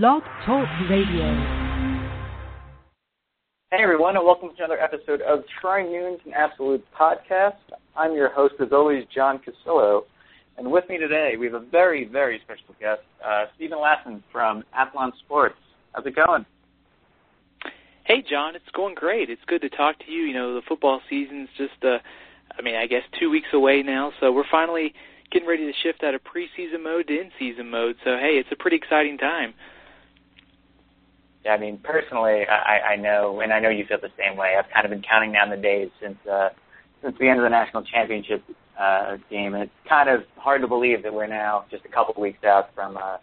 Blog Talk Radio. Hey everyone, and welcome to another episode of Tri-Noons and Absolute Podcast. I'm your host, as always, John Cassillo, and with me today we have a very, very special guest, uh, Steven Lassan from Athlon Sports. How's it going? Hey John, it's going great. It's good to talk to you. You know, the football season's just, uh, I mean, I guess two weeks away now, so we're finally getting ready to shift out of preseason mode to in-season mode. So hey, it's a pretty exciting time. I mean, personally, I, I know, and I know you feel the same way. I've kind of been counting down the days since uh, since the end of the national championship uh, game, and it's kind of hard to believe that we're now just a couple weeks out from uh,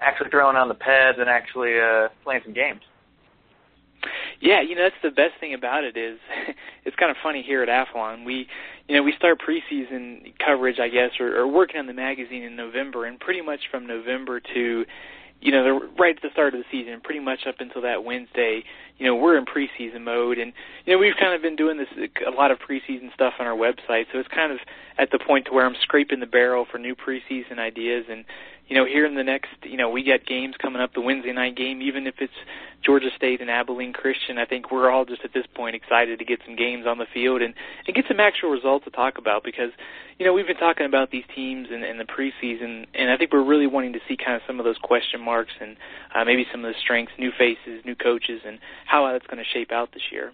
actually throwing on the pads and actually uh, playing some games. Yeah, you know that's the best thing about it is it's kind of funny here at Athlon. We, you know, we start preseason coverage, I guess, or, or working on the magazine in November, and pretty much from November to you know, the, right at the start of the season, pretty much up until that Wednesday, you know, we're in preseason mode, and you know, we've kind of been doing this a lot of preseason stuff on our website, so it's kind of at the point to where I'm scraping the barrel for new preseason ideas, and you know, here in the next, you know, we got games coming up, the Wednesday night game, even if it's Georgia State and Abilene Christian, I think we're all just at this point excited to get some games on the field and, and get some actual results to talk about because, you know, we've been talking about these teams in, in the preseason, and I think we're really wanting to see kind of some of those question marks and uh, maybe some of the strengths, new faces, new coaches, and how that's going to shape out this year.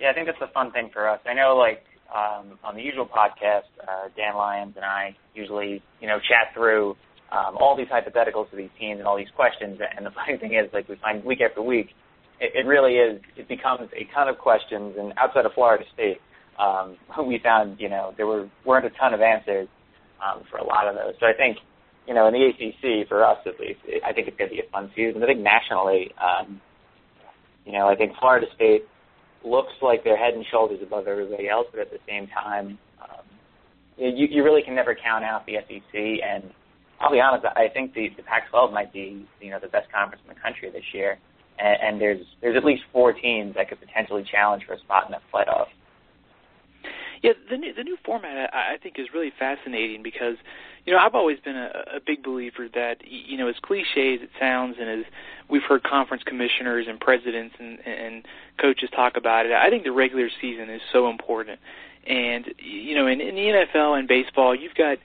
Yeah, I think that's a fun thing for us. I know, like, um, on the usual podcast, uh, Dan Lyons and I usually, you know, chat through um, all these hypotheticals for these teams and all these questions. And the funny thing is, like, we find week after week, it, it really is. It becomes a ton of questions. And outside of Florida State, um, we found, you know, there were weren't a ton of answers um, for a lot of those. So I think, you know, in the ACC, for us at least, it, I think it's going to be a fun season. I think nationally, um, you know, I think Florida State looks like they're head and shoulders above everybody else, but at the same time, um, you, you really can never count out the SEC. And I'll be honest, I think the, the Pac-12 might be you know the best conference in the country this year. And, and there's there's at least four teams that could potentially challenge for a spot in that playoff. Yeah, the new the new format I, I think is really fascinating because you know I've always been a, a big believer that you know as cliche as it sounds and as we've heard conference commissioners and presidents and, and coaches talk about it, I think the regular season is so important. And you know in, in the NFL and baseball, you've got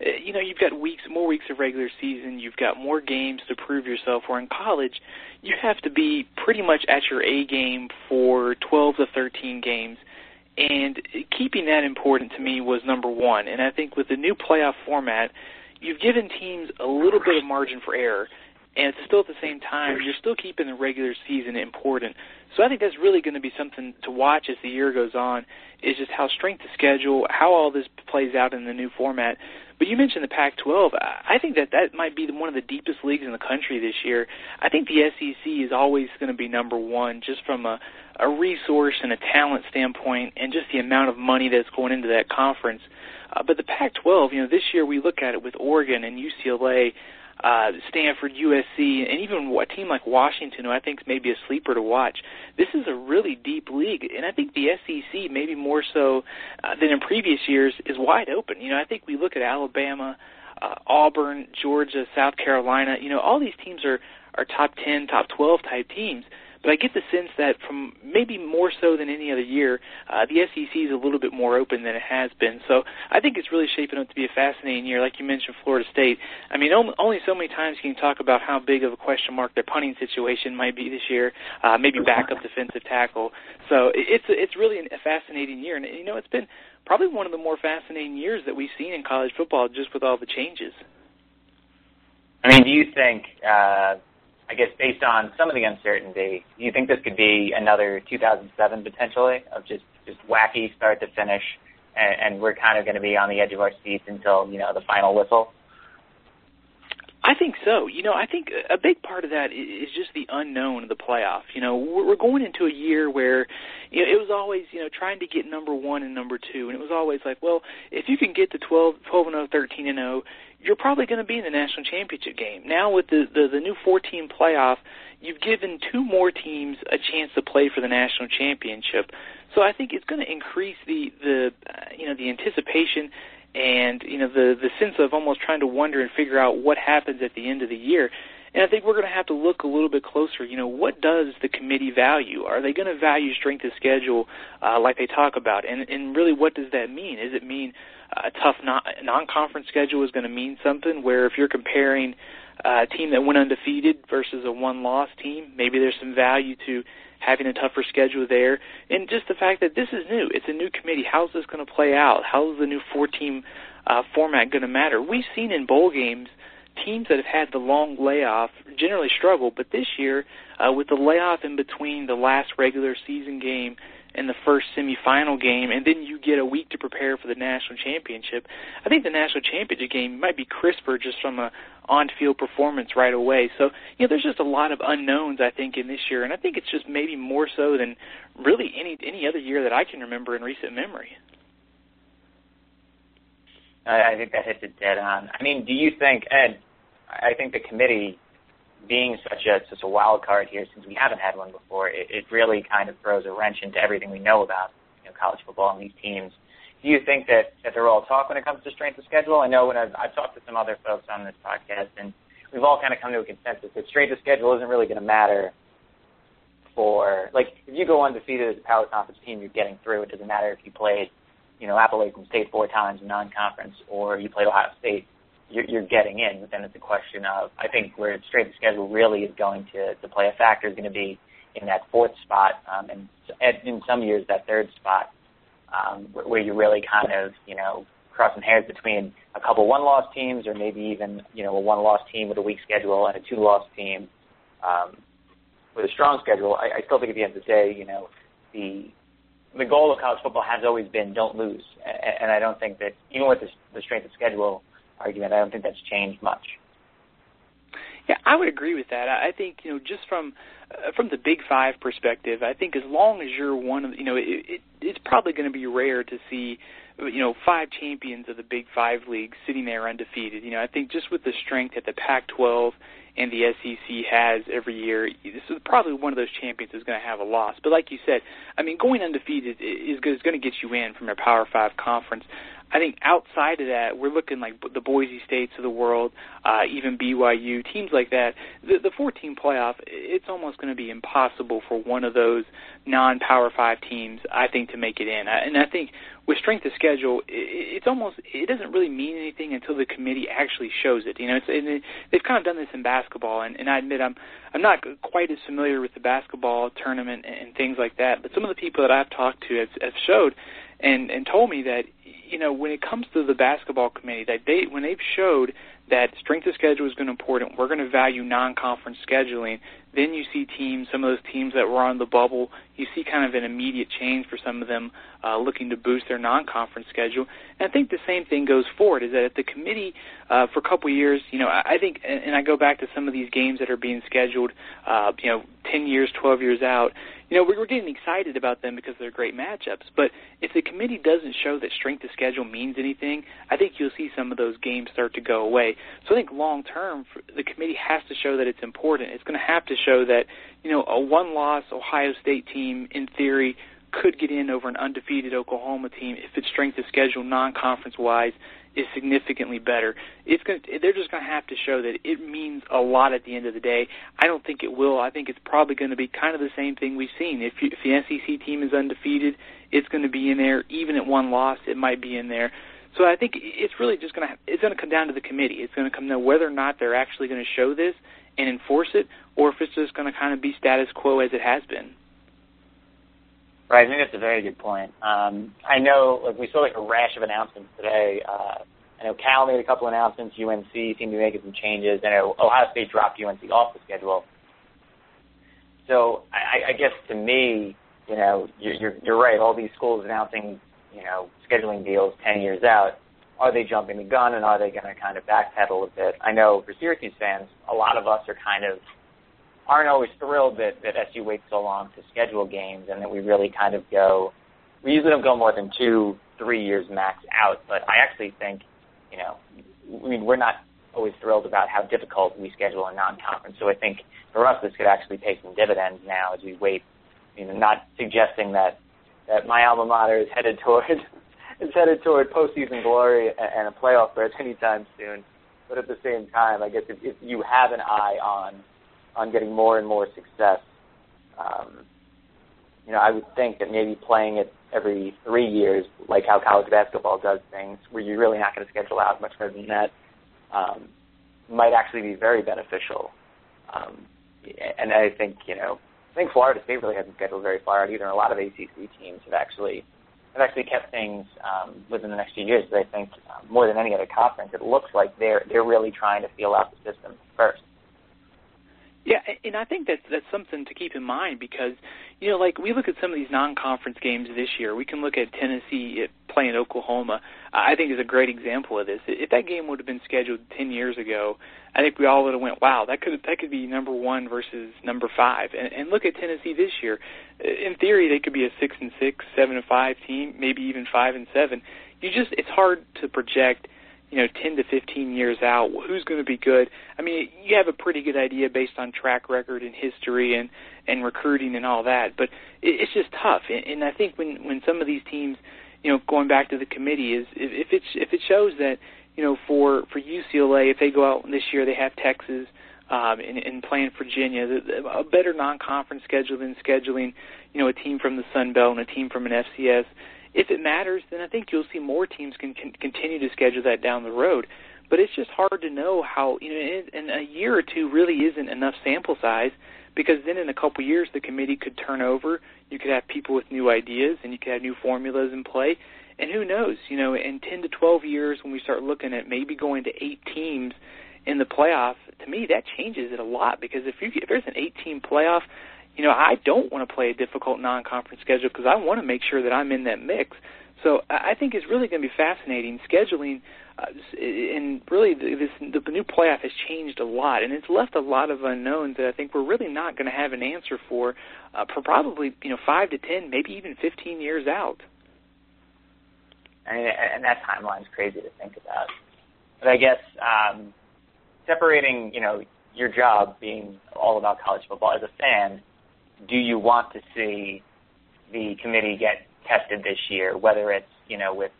eh, you know you've got weeks more weeks of regular season. You've got more games to prove yourself where in college you have to be pretty much at your a game for 12 to 13 games and keeping that important to me was number one. And I think with the new playoff format, you've given teams a little bit of margin for error, and it's still at the same time you're still keeping the regular season important. So I think that's really going to be something to watch as the year goes on. Is just how strength of schedule, how all this plays out in the new format. But you mentioned the Pac-12. I think that that might be one of the deepest leagues in the country this year. I think the SEC is always going to be number one, just from a a resource and a talent standpoint, and just the amount of money that's going into that conference. Uh, but the Pac-12, you know, this year we look at it with Oregon and UCLA, uh, Stanford, USC, and even a team like Washington, who I think is maybe a sleeper to watch. This is a really deep league, and I think the SEC, maybe more so uh, than in previous years, is wide open. You know, I think we look at Alabama, uh, Auburn, Georgia, South Carolina. You know, all these teams are are top 10, top 12 type teams. But I get the sense that from maybe more so than any other year, uh, the SEC is a little bit more open than it has been. So I think it's really shaping up to be a fascinating year. Like you mentioned, Florida State. I mean, only so many times can you talk about how big of a question mark their punting situation might be this year. Uh, maybe backup defensive tackle. So it's it's really a fascinating year, and you know it's been probably one of the more fascinating years that we've seen in college football, just with all the changes. I mean, do you think? Uh I guess based on some of the uncertainty, do you think this could be another 2007 potentially of just just wacky start to finish, and, and we're kind of going to be on the edge of our seats until you know the final whistle? I think so. You know, I think a big part of that is just the unknown of the playoff. You know, we're going into a year where you know, it was always, you know, trying to get number 1 and number 2 and it was always like, well, if you can get to 12 12 and 0, 13 and 0, you're probably going to be in the national championship game. Now with the the, the new 14 playoff, you've given two more teams a chance to play for the national championship. So I think it's going to increase the the uh, you know the anticipation and you know the the sense of almost trying to wonder and figure out what happens at the end of the year. And I think we're going to have to look a little bit closer. You know, what does the committee value? Are they going to value strength of schedule uh, like they talk about? And and really, what does that mean? Does it mean a tough non conference schedule is going to mean something? Where if you're comparing uh, a team that went undefeated versus a one loss team, maybe there's some value to having a tougher schedule there, and just the fact that this is new. It's a new committee. How's this going to play out? How is the new four-team uh, format going to matter? We've seen in bowl games teams that have had the long layoff generally struggle, but this year, uh, with the layoff in between the last regular season game and the first semifinal game, and then you get a week to prepare for the national championship. I think the national championship game might be crisper just from a on-field performance right away. So, you know, there's just a lot of unknowns I think in this year, and I think it's just maybe more so than really any any other year that I can remember in recent memory. I, think that hits it dead on. I mean, do you think, Ed? I think the committee being such a such a wild card here, since we haven't had one before, it, it really kind of throws a wrench into everything we know about you know, college football and these teams. Do you think that, that they're all talk when it comes to strength of schedule? I know when I've, I've talked to some other folks on this podcast, and we've all kind of come to a consensus that strength of schedule isn't really going to matter for like if you go undefeated as a power conference team, you're getting through. It doesn't matter if you played, you know, Appalachian State four times in non-conference or you played Ohio State you're, you're getting in. But then it's a question of I think where straight the schedule really is going to, to play a factor is going to be in that fourth spot, um, and in some years that third spot, um, where, where you're really kind of you know crossing hairs between a couple one-loss teams or maybe even you know a one-loss team with a weak schedule and a two-loss team um, with a strong schedule. I, I still think at the end of the day, you know, the the goal of college football has always been don't lose, and, I don't think that even with the, strength of schedule argument. I don't think that's changed much. Yeah, I would agree with that. I think you know just from uh, from the Big Five perspective, I think as long as you're one of you know it, it, it's probably going to be rare to see you know five champions of the Big Five leagues sitting there undefeated. You know, I think just with the strength that the Pac-12 and the SEC has every year, this is probably one of those champions is going to have a loss. But like you said, I mean, going undefeated is, is going to get you in from a Power Five conference. I think outside of that, we're looking like the Boise States of the world, uh, even BYU, teams like that. The, the 14 playoff, it's almost going to be impossible for one of those non-Power Five teams, I think, to make it in. And I think with strength of schedule, it's almost it doesn't really mean anything until the committee actually shows it. You know, it's and it, they've kind of done this in basketball, and, and I admit I'm I'm not quite as familiar with the basketball tournament and, and things like that. But some of the people that I've talked to have, have showed and and told me that you know, when it comes to the basketball committee, that they when they've showed that strength of schedule is going to important, we're going to value non-conference scheduling. Then you see teams, some of those teams that were on the bubble, you see kind of an immediate change for some of them uh, looking to boost their non-conference schedule. And I think the same thing goes forward. Is that at the committee uh, for a couple years, you know, I think, and I go back to some of these games that are being scheduled, uh, you know, 10 years, 12 years out you know, we're getting excited about them because they're great matchups. But if the committee doesn't show that strength of schedule means anything, I think you'll see some of those games start to go away. So I think long term, the committee has to show that it's important. It's going to have to show that, you know, a one-loss Ohio State team, in theory, could get in over an undefeated Oklahoma team if its strength of schedule non-conference wise is significantly better. It's going to, they're just going to have to show that it means a lot at the end of the day. I don't think it will. I think it's probably going to be kind of the same thing we've seen. If, you, if the SEC team is undefeated, it's going to be in there. Even at one loss, it might be in there. So I think it's really just going to it's going to come down to the committee. It's going to come down whether or not they're actually going to show this and enforce it, or if it's just going to kind of be status quo as it has been. Right, I think that's a very good point. Um, I know, like we saw like a rash of announcements today. Uh, I know Cal made a couple announcements. UNC seemed to be making some changes. I know Ohio State dropped UNC off the schedule. So I, I guess to me, you know, you're, you're, you're right. All these schools announcing, you know, scheduling deals 10 years out. are they jumping the gun and are they going to kind of backpedal a bit? I know for Syracuse fans, a lot of us are kind of aren't always thrilled that, that SU waits so long to schedule games and that we really kind of go, we usually don't go more than two, three years max out. But I actually think, you know, I mean, we're not always thrilled about how difficult we schedule a non-conference. So I think for us, this could actually pay some dividends now as we wait. You know, not suggesting that that my alma mater is headed toward is headed toward postseason glory and a playoff berth anytime soon. But at the same time, I guess if, if you have an eye on on getting more and more success, um, you know, I would think that maybe playing it every three years, like how college basketball does things, where you're really not going to schedule out much more than that, um, might actually be very beneficial. Um, and I think, you know, I think Florida State really hasn't scheduled very far out either. A lot of ACC teams have actually have actually kept things um, within the next few years. I think uh, more than any other conference, it looks like they're they're really trying to feel out the system first. Yeah, and I think that's that's something to keep in mind because you know, like we look at some of these non-conference games this year. We can look at Tennessee eh, playing Oklahoma. I think is a great example of this. If that game would have been scheduled ten years ago, I think we all would have went, "Wow, that could that could be number one versus number five. And, and look at Tennessee this year. In theory, they could be a six and six, seven and five team, maybe even five and seven. You just it's hard to project you know, 10 to 15 years out, who's going to be good? I mean, you have a pretty good idea based on track record and history and and recruiting and all that, but it, it's just tough. And, and I think when when some of these teams, you know, going back to the committee, is if, if it if it shows that you know for for UCLA, if they go out this year, they have Texas. Um, and, and playing Virginia, a better non-conference schedule than scheduling, you know, a team from the Sun Belt and a team from an FCS if it matters, then I think you'll see more teams can, can continue to schedule that down the road. But it's just hard to know how you know, and a year or two really isn't enough sample size because then in a couple years the committee could turn over. You could have people with new ideas and you could have new formulas in play. And who knows, you know, in 10 to 12 years when we start looking at maybe going to eight teams in the playoff, to me that changes it a lot because if you if there's an eight team playoff, you know, I don't want to play a difficult non-conference schedule because I want to make sure that I'm in that mix. So I think it's really going to be fascinating scheduling, uh, and really this the new playoff has changed a lot, and it's left a lot of unknowns that I think we're really not going to have an answer for uh, for probably you know five to ten, maybe even fifteen years out. Mean, and that timeline's crazy to think about. But I guess um, separating, you know, your job being all about college football as a fan do you want to see the committee get tested this year, whether it's, you know, with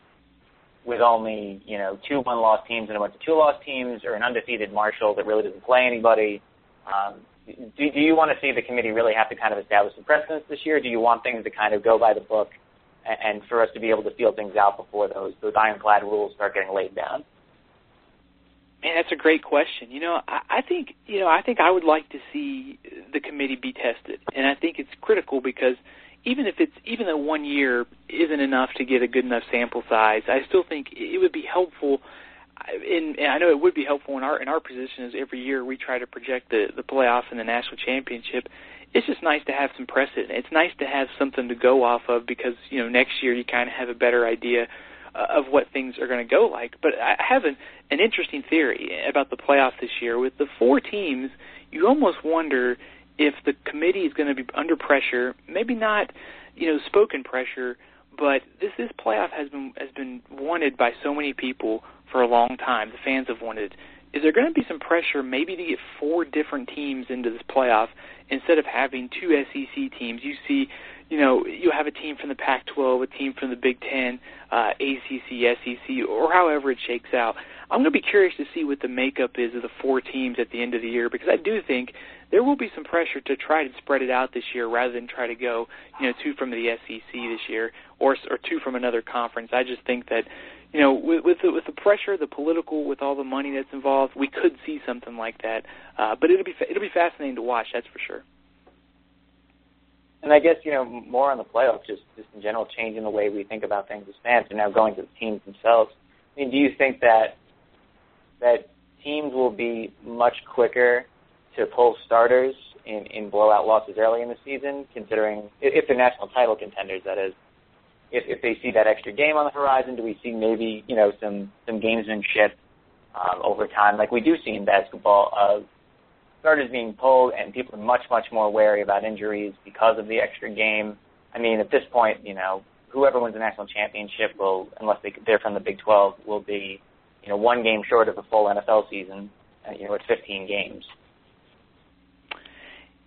with only, you know, two one loss teams and a bunch of two loss teams or an undefeated Marshall that really doesn't play anybody. Um, do, do you want to see the committee really have to kind of establish some precedents this year? Do you want things to kind of go by the book and, and for us to be able to feel things out before those those ironclad rules start getting laid down? Man, that's a great question. You know, I, I think you know, I think I would like to see the committee be tested, and I think it's critical because even if it's even though one year isn't enough to get a good enough sample size, I still think it would be helpful. In, and I know it would be helpful in our in our position as every year we try to project the the playoff and the national championship. It's just nice to have some precedent. It's nice to have something to go off of because you know next year you kind of have a better idea of what things are going to go like. But I have an, an interesting theory about the playoffs this year. With the four teams, you almost wonder if the committee is going to be under pressure, maybe not, you know, spoken pressure, but this this playoff has been has been wanted by so many people for a long time. The fans have wanted. Is there going to be some pressure maybe to get four different teams into this playoff instead of having two SEC teams? You see you know, you have a team from the Pac-12, a team from the Big Ten, uh, ACC, SEC, or however it shakes out. I'm going to be curious to see what the makeup is of the four teams at the end of the year because I do think there will be some pressure to try to spread it out this year rather than try to go, you know, two from the SEC this year or or two from another conference. I just think that, you know, with with the, with the pressure, the political, with all the money that's involved, we could see something like that. Uh, but it'll be it'll be fascinating to watch. That's for sure. And I guess you know more on the playoffs, just just in general, changing the way we think about things as fans, and now going to the teams themselves. I mean, do you think that that teams will be much quicker to pull starters in, in blowout losses early in the season, considering if they're national title contenders, that is. if, if they see that extra game on the horizon, do we see maybe you know some some gamesmanship um, over time, like we do see in basketball, of starters being pulled and people are much much more wary about injuries because of the extra game. I mean, at this point, you know, whoever wins the national championship will, unless they, they're from the Big 12, will be, you know, one game short of a full NFL season. Uh, you know, it's 15 games.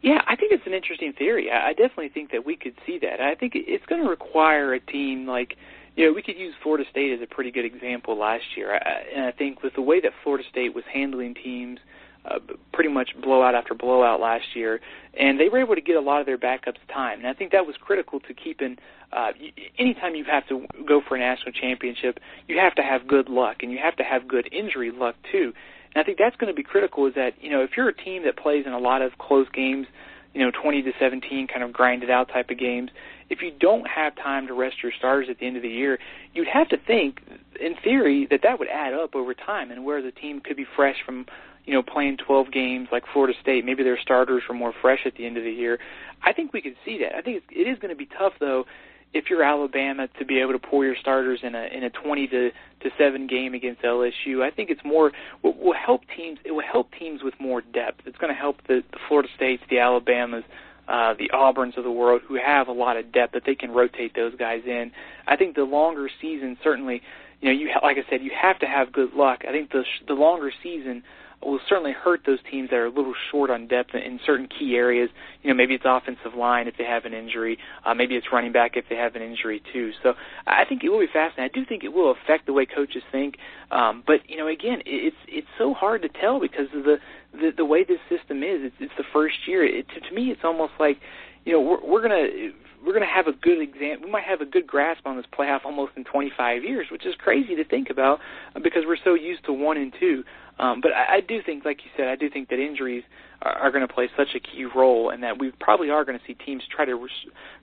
Yeah, I think it's an interesting theory. I definitely think that we could see that. I think it's going to require a team like, you know, we could use Florida State as a pretty good example last year. And I think with the way that Florida State was handling teams, uh, pretty much blowout after blowout last year, and they were able to get a lot of their backups time. And I think that was critical to keeping. Uh, anytime you have to go for a national championship, you have to have good luck, and you have to have good injury luck too. And I think that's going to be critical. Is that you know if you're a team that plays in a lot of close games, you know 20 to 17 kind of grinded out type of games, if you don't have time to rest your starters at the end of the year, you'd have to think, in theory, that that would add up over time, and where the team could be fresh from you know, playing 12 games like Florida State, maybe their starters were more fresh at the end of the year. I think we could see that. I think it's, going to be tough though if you're Alabama to be able to pull your starters in a in a 20 to to 7 game against LSU. I think it's more will, will help teams. It will help teams with more depth. It's going to help the, the Florida States, the Alabamas, uh, the Auburns of the world who have a lot of depth that they can rotate those guys in. I think the longer season certainly, you know, you like I said, you have to have good luck. I think the the longer season will certainly hurt those teams that are a little short on depth in certain key areas. You know, maybe it's offensive line if they have an injury, uh, maybe it's running back if they have an injury too. So I think it will be fascinating. I do think it will affect the way coaches think, um, but you know, again, it's it's so hard to tell because of the the, the way this system is. It's, it's the first year. It, to, to me, it's almost like you know we're, we're gonna we're going to have a good exam. We might have a good grasp on this playoff almost in 25 years, which is crazy to think about because we're so used to one and two. Um, but I, I do think, like you said, I do think that injuries are, are going to play such a key role, and that we probably are going to see teams try to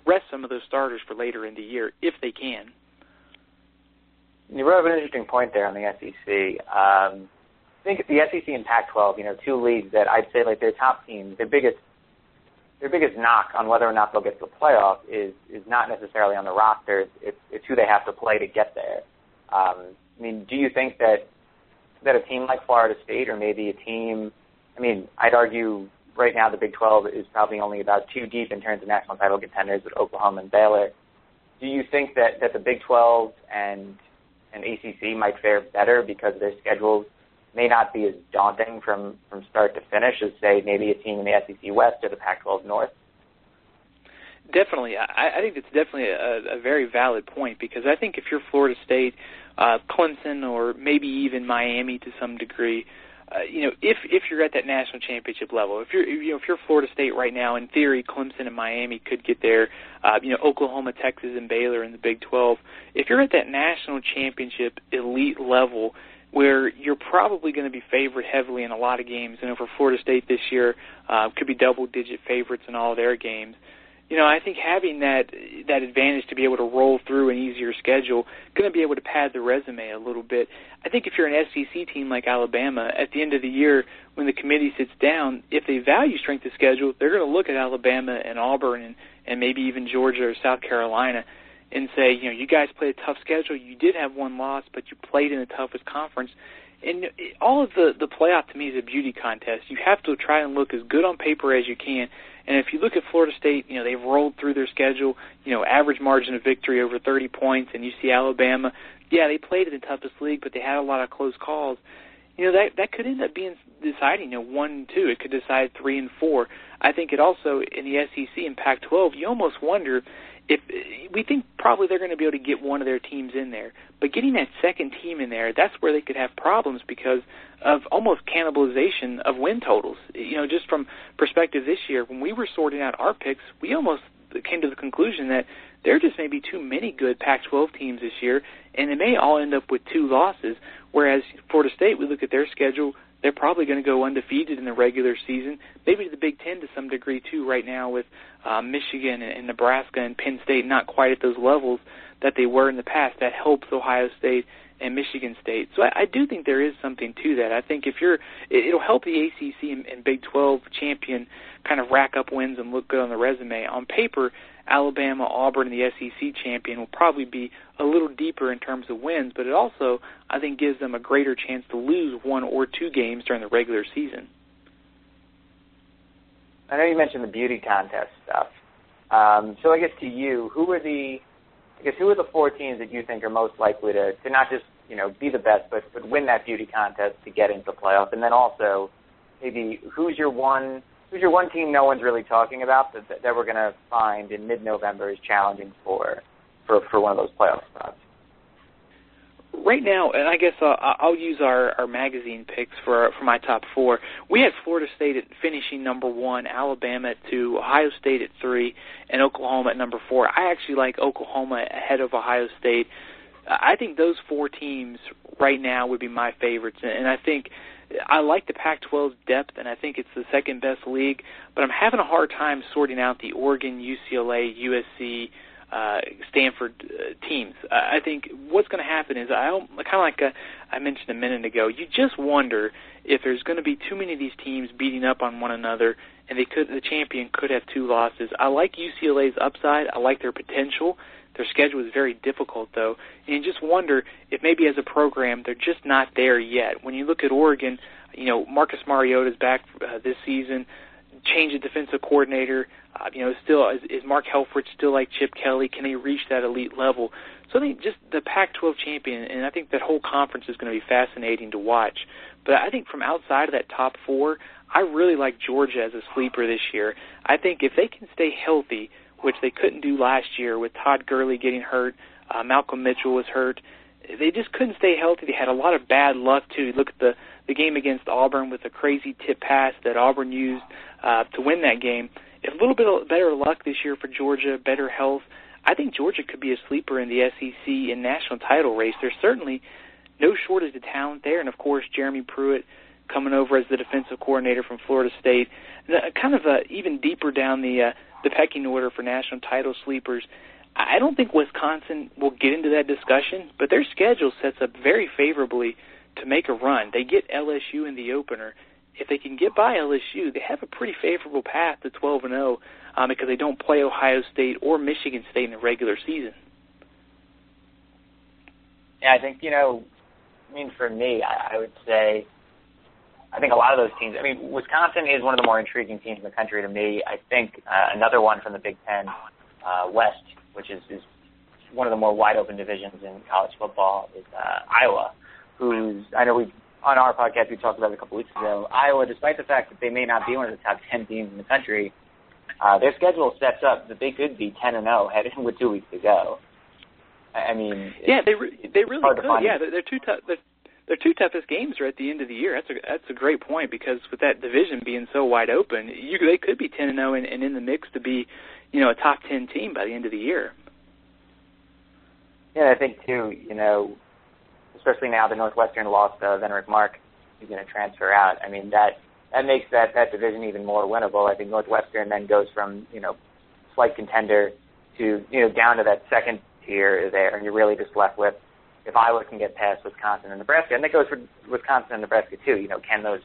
rest some of those starters for later in the year if they can. You brought up an interesting point there on the SEC. Um, I think the SEC and Pac-12, you know, two leagues that I'd say like their top teams, their biggest their biggest knock on whether or not they'll get to the playoff is is not necessarily on the rosters. It's it's who they have to play to get there. Um, I mean, do you think that that a team like Florida State or maybe a team, I mean, I'd argue right now the Big 12 is probably only about two deep in terms of national title contenders with Oklahoma and Baylor. Do you think that, that the Big 12 and and ACC might fare better because their schedules may not be as daunting from, from start to finish as, say, maybe a team in the SEC West or the Pac-12 North? Definitely. I, I think it's definitely a, a very valid point because I think if you're Florida State – uh, Clemson or maybe even Miami to some degree. Uh, you know, if if you're at that national championship level, if you're you know if you're Florida State right now, in theory, Clemson and Miami could get there. Uh, you know, Oklahoma, Texas, and Baylor in the Big 12. If you're at that national championship elite level, where you're probably going to be favored heavily in a lot of games, and for Florida State this year, uh, could be double-digit favorites in all their games you know, I think having that that advantage to be able to roll through an easier schedule, going to be able to pad the resume a little bit. I think if you're an SEC team like Alabama, at the end of the year when the committee sits down, if they value strength of schedule, they're going to look at Alabama and Auburn and and maybe even Georgia or South Carolina and say, you know, you guys played a tough schedule. You did have one loss, but you played in the toughest conference. And all of the the playoff to me is a beauty contest. You have to try and look as good on paper as you can and if you look at Florida State, you know, they've rolled through their schedule, you know, average margin of victory over 30 points, and you see Alabama, yeah, they played in the toughest league, but they had a lot of close calls. You know, that that could end up being deciding, you know, one and two. It could decide three and four. I think it also in the SEC and Pac-12, you almost wonder if we think probably they're going to be able to get one of their teams in there, but getting that second team in there, that's where they could have problems because of almost cannibalization of win totals. You know, just from perspective this year, when we were sorting out our picks, we almost came to the conclusion that there just may be too many good Pac-12 teams this year, and they may all end up with two losses. Whereas Florida State, we look at their schedule, they're probably going to go undefeated in the regular season, maybe to the Big Ten to some degree too. Right now, with uh, Michigan and, Nebraska and Penn State not quite at those levels that they were in the past, that helps Ohio State and Michigan State. So I, I do think there is something to that. I think if you're, it, it'll help the ACC and, and Big 12 champion kind of rack up wins and look good on the resume. On paper, Alabama, Auburn, and the SEC champion will probably be a little deeper in terms of wins, but it also, I think, gives them a greater chance to lose one or two games during the regular season. I know you mentioned the beauty contest stuff. Um, so I guess to you, who are the I guess who are the four teams that you think are most likely to, to not just you know be the best, but but win that beauty contest to get into the playoff, and then also maybe who's your one who's your one team no one's really talking about that that, we're going to find in mid-November is challenging for for for one of those playoff spots right now, and I guess uh, I'll use our, our magazine picks for for my top four. We had Florida State at finishing number one, Alabama at two, Ohio State at three, and Oklahoma at number four. I actually like Oklahoma ahead of Ohio State. I think those four teams right now would be my favorites, and I think I like the Pac-12's depth, and I think it's the second best league. But I'm having a hard time sorting out the Oregon, UCLA, USC uh, Stanford uh, teams. I think what's going to happen is I kind of like uh, I mentioned a minute ago. You just wonder if there's going to be too many of these teams beating up on one another, and they could the champion could have two losses. I like UCLA's upside. I like their potential. Their schedule is very difficult, though, and you just wonder if maybe as a program they're just not there yet. When you look at Oregon, you know Marcus Mariota's back uh, this season change the defensive coordinator. Uh, you know, still is, is Mark Helfrich still like Chip Kelly? Can he reach that elite level? So I think just the Pac-12 champion, and I think that whole conference is going to be fascinating to watch. But I think from outside of that top four, I really like Georgia as a sleeper this year. I think if they can stay healthy, which they couldn't do last year with Todd Gurley getting hurt, uh, Malcolm Mitchell was hurt. They just couldn't stay healthy. They had a lot of bad luck too. Look at the the game against Auburn with a crazy tip pass that Auburn used uh, to win that game. If a little bit better luck this year for Georgia, better health, I think Georgia could be a sleeper in the SEC and national title race. There's certainly no shortage of talent there, and of course Jeremy Pruitt coming over as the defensive coordinator from Florida State. Kind of uh, even deeper down the uh, the pecking order for national title sleepers. I don't think Wisconsin will get into that discussion, but their schedule sets up very favorably to make a run. They get LSU in the opener. If they can get by LSU, they have a pretty favorable path to 12 and 0 um, because they don't play Ohio State or Michigan State in the regular season. Yeah, I think you know. I mean, for me, I, I would say I think a lot of those teams. I mean, Wisconsin is one of the more intriguing teams in the country to me. I think uh, another one from the Big Ten uh, West, which is, is one of the more wide open divisions in college football, is uh, Iowa who's I know we on our podcast we talked about it a couple weeks ago. Iowa, despite the fact that they may not be one of the top ten teams in the country, uh, their schedule sets up that they could be ten and zero oh heading with two weeks to go. I mean, yeah, they re- they really could. Yeah, they're, they're two tough. They're, their two toughest games are at the end of the year. That's a that's a great point because with that division being so wide open, you they could be ten and zero oh and, in the mix to be, you know, a top ten team by the end of the year. Yeah, I think too. You know, especially now the Northwestern lost uh, Venric Mark, who's going to transfer out. I mean that that makes that that division even more winnable. I think Northwestern then goes from you know slight contender to you know down to that second tier there, and you're really just left with if Iowa can get past Wisconsin and Nebraska, and that goes for Wisconsin and Nebraska too. You know, can those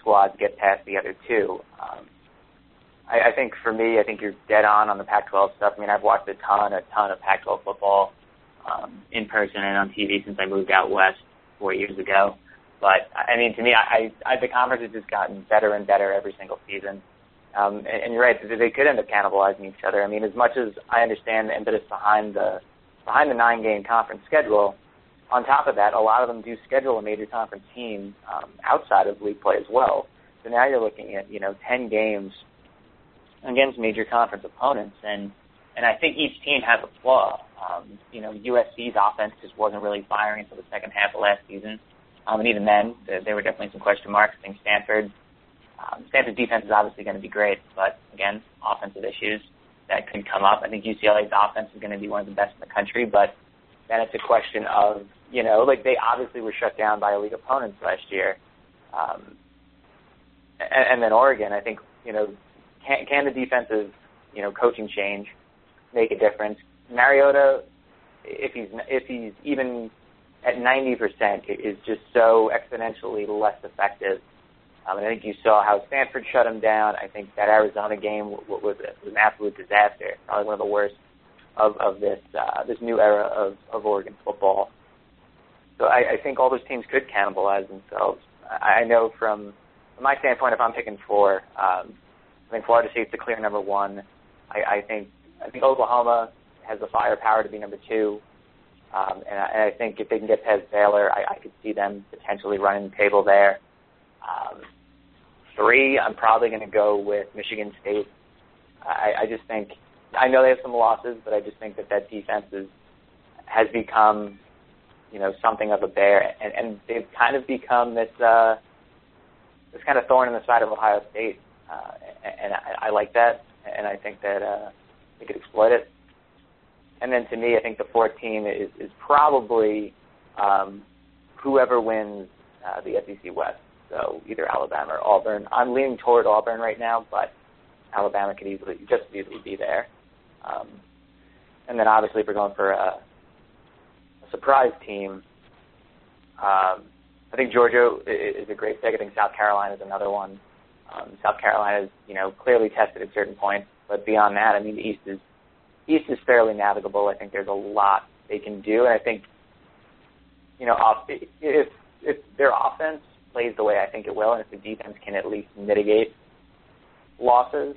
squads get past the other two? Um, I, I think for me, I think you're dead on on the Pac-12 stuff. I mean, I've watched a ton, a ton of Pac-12 football um, in person and on TV since I moved out west four years ago. But I mean, to me, I, I the conference has just gotten better and better every single season. Um, and, and you're right, they could end up cannibalizing each other. I mean, as much as I understand the impetus behind the behind the nine game conference schedule, on top of that, a lot of them do schedule a major conference team um, outside of league play as well. So now you're looking at you know ten games against major conference opponents, and and I think each team has a flaw. Um, you know, USC's offense just wasn't really firing until the second half of last season. Um, and even then, there, there were definitely some question marks. I think Stanford, um, Stanford's defense is obviously going to be great, but again, offensive issues that could come up. I think UCLA's offense is going to be one of the best in the country, but then it's a question of, you know, like they obviously were shut down by elite opponents last year. Um, and, and then Oregon, I think, you know, can, can the defensive, you know, coaching change make a difference? Mariota, if he's if he's even at 90% is just so exponentially less effective. Um, and I think you saw how Stanford shut him down. I think that Arizona game was, was an absolute disaster, probably one of the worst of, of this uh, this new era of, of Oregon football. So I, I think all those teams could cannibalize themselves. I, I know from, from my standpoint, if I'm picking four, um, I think Florida State's the clear number one. I, I think I think Oklahoma has the firepower to be number two. Um, and, I, and I think if they can get past Baylor, I, I could see them potentially running the table there. Um, three, I'm probably going to go with Michigan State. I, I just think I know they have some losses, but I just think that that defense is, has become, you know, something of a bear, and, and they've kind of become this uh, this kind of thorn in the side of Ohio State, uh, and, I, I like that, and I think that uh, they could exploit it. And then to me, I think the fourth team is, is probably um, whoever wins uh, the SEC West. So either Alabama or Auburn. I'm leaning toward Auburn right now, but Alabama could easily just as easily be there. Um, and then obviously, if we're going for a surprise team, um, I think Georgia is a great pick. I think South Carolina is another one. Um, South Carolina is, you know, clearly tested at certain points, but beyond that, I mean, the East is East is fairly navigable. I think there's a lot they can do, and I think, you know, if if their offense plays the way I think it will, and if the defense can at least mitigate losses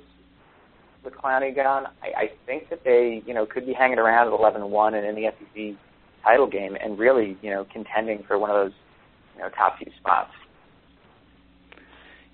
with Clowney gone, I, I think that they, you know, could be hanging around at 11-1 and in the SEC title game, and really, you know, contending for one of those, you know, top few spots.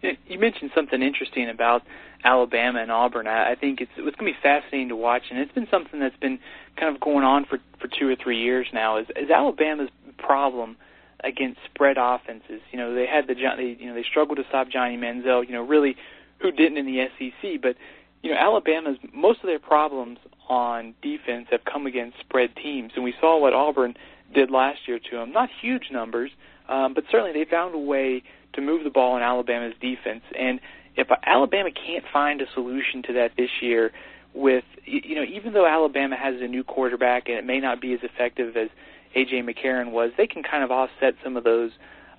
You mentioned something interesting about Alabama and Auburn. I, think it's it's going to be fascinating to watch, and it's been something that's been kind of going on for for two or three years now. Is, is Alabama's problem against spread offenses? You know, they had the you know they struggled to stop Johnny Manziel. You know, really, who didn't in the SEC? But you know, Alabama's most of their problems on defense have come against spread teams, and we saw what Auburn did last year to them. Not huge numbers, um, but certainly they found a way to move the ball in Alabama's defense. And if Alabama can't find a solution to that this year, with you know, even though Alabama has a new quarterback and it may not be as effective as AJ McCarron was, they can kind of offset some of those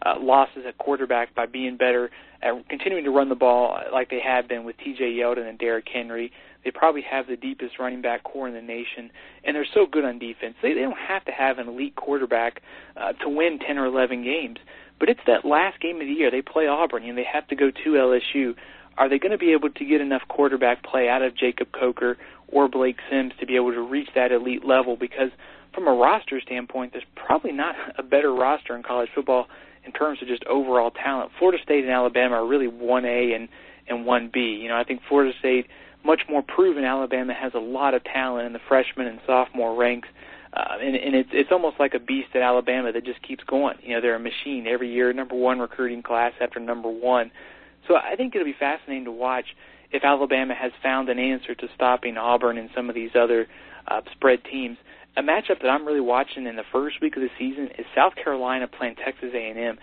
uh, losses at quarterback by being better at continuing to run the ball like they have been with T.J. Yeldon and Derrick Henry. They probably have the deepest running back corps in the nation, and they're so good on defense. They, they don't have to have an elite quarterback uh, to win 10 or 11 games. But it's that last game of the year. They play Auburn, and they have to go to LSU. Are they going to be able to get enough quarterback play out of Jacob Coker or Blake Sims to be able to reach that elite level? Because from a roster standpoint, there's probably not a better roster in college football in terms of just overall talent. Florida State and Alabama are really 1A and and 1B. You know, I think Florida State much more proven. Alabama has a lot of talent in the freshman and sophomore ranks. Uh, and, and it's it's almost like a beast at Alabama that just keeps going. You know, they're a machine every year, number one recruiting class after number one. So I think it'll be fascinating to watch if Alabama has found an answer to stopping Auburn and some of these other uh, spread teams a matchup that I'm really watching in the first week of the season is South Carolina playing Texas A&M.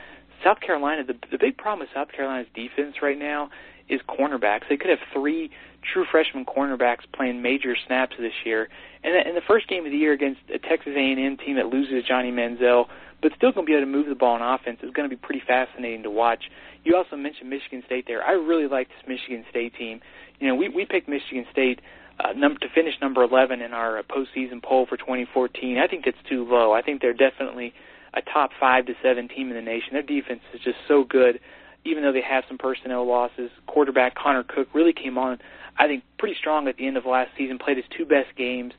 South Carolina, the, the big problem with South Carolina's defense right now is cornerbacks. They could have three true freshman cornerbacks playing major snaps this year. And in the first game of the year against a Texas A&M team that loses Johnny Manziel, but still going to be able to move the ball on offense, is going to be pretty fascinating to watch. You also mentioned Michigan State there. I really like this Michigan State team. You know, we we picked Michigan State uh, num- to finish number 11 in our uh, postseason poll for 2014. I think that's too low. I think they're definitely a top five to seven team in the nation. Their defense is just so good, even though they have some personnel losses. Quarterback Connor Cook really came on, I think, pretty strong at the end of last season. Played his two best games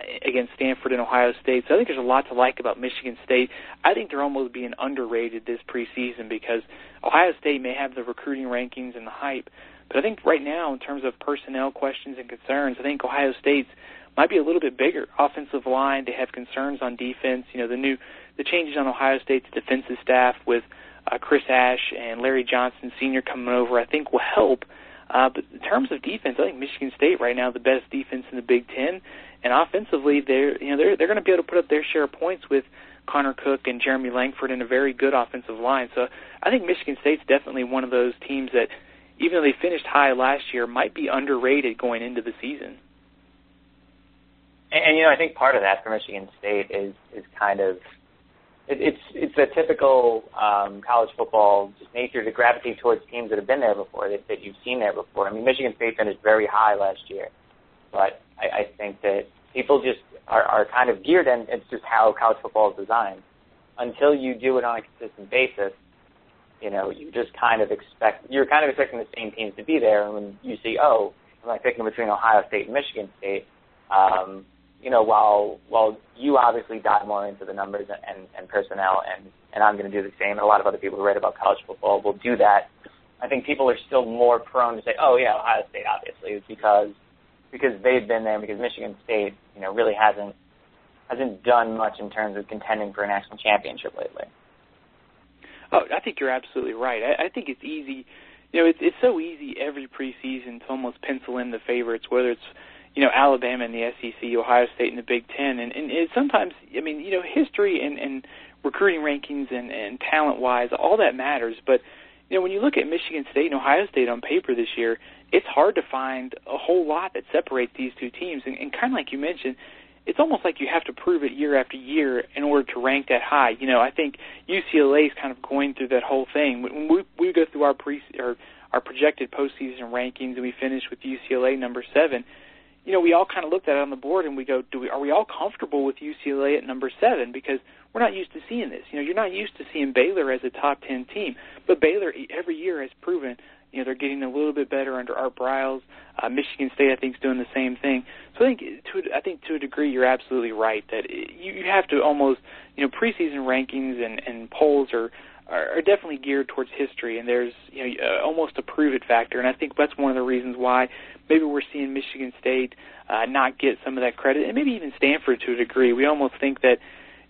uh, against Stanford and Ohio State. So I think there's a lot to like about Michigan State. I think they're almost being underrated this preseason because Ohio State may have the recruiting rankings and the hype, but I think right now, in terms of personnel questions and concerns, I think Ohio State's might be a little bit bigger. Offensive line, they have concerns on defense. You know, the new the changes on Ohio State's defensive staff with uh, Chris Ash and Larry Johnson Sr. coming over, I think will help. Uh, but in terms of defense, I think Michigan State right now the best defense in the Big Ten, and offensively they're you know they're they're going to be able to put up their share of points with Connor Cook and Jeremy Langford in a very good offensive line. So I think Michigan State's definitely one of those teams that even though they finished high last year, might be underrated going into the season. And, and you know, I think part of that for Michigan State is is kind of it, it's it's a typical um, college football just nature to gravitate towards teams that have been there before, that, that you've seen there before. I mean, Michigan State finished very high last year, but I, I think that people just are, are kind of geared, and it's just how college football is designed. Until you do it on a consistent basis, you know, you just kind of expect you're kind of expecting the same teams to be there, and when you see, oh, I'm I picking between Ohio State and Michigan State? Um, you know, while while you obviously dive more into the numbers and, and personnel, and and I'm going to do the same, and a lot of other people who write about college football will do that. I think people are still more prone to say, oh yeah, Ohio State obviously, is because because they've been there, because Michigan State, you know, really hasn't hasn't done much in terms of contending for a national championship lately. Oh, I think you're absolutely right. I, I think it's easy. You know, it's it's so easy every preseason to almost pencil in the favorites, whether it's you know Alabama in the SEC, Ohio State in the Big Ten, and and it, sometimes I mean you know history and and recruiting rankings and and talent wise, all that matters. But you know when you look at Michigan State and Ohio State on paper this year, it's hard to find a whole lot that separates these two teams. And, and kind of like you mentioned, it's almost like you have to prove it year after year in order to rank that high. You know, I think UCLA is kind of going through that whole thing. When we we go through our pre or our projected postseason rankings and we finish with UCLA number seven, you know, we all kind of looked at it on the board and we go, do we are we all comfortable with UCLA at number seven because we're not used to seeing this. You know, you're not used to seeing Baylor as a top ten team, but Baylor every year has proven you know they're getting a little bit better under Art Briles. Uh, Michigan State, I think, is doing the same thing. So I think to I think to a degree you're absolutely right that you, you have to almost you know preseason rankings and and polls are are definitely geared towards history, and there's you know uh, almost a prove it factor, and I think that's one of the reasons why maybe we're seeing Michigan State uh, not get some of that credit, and maybe even Stanford to a degree. We almost think that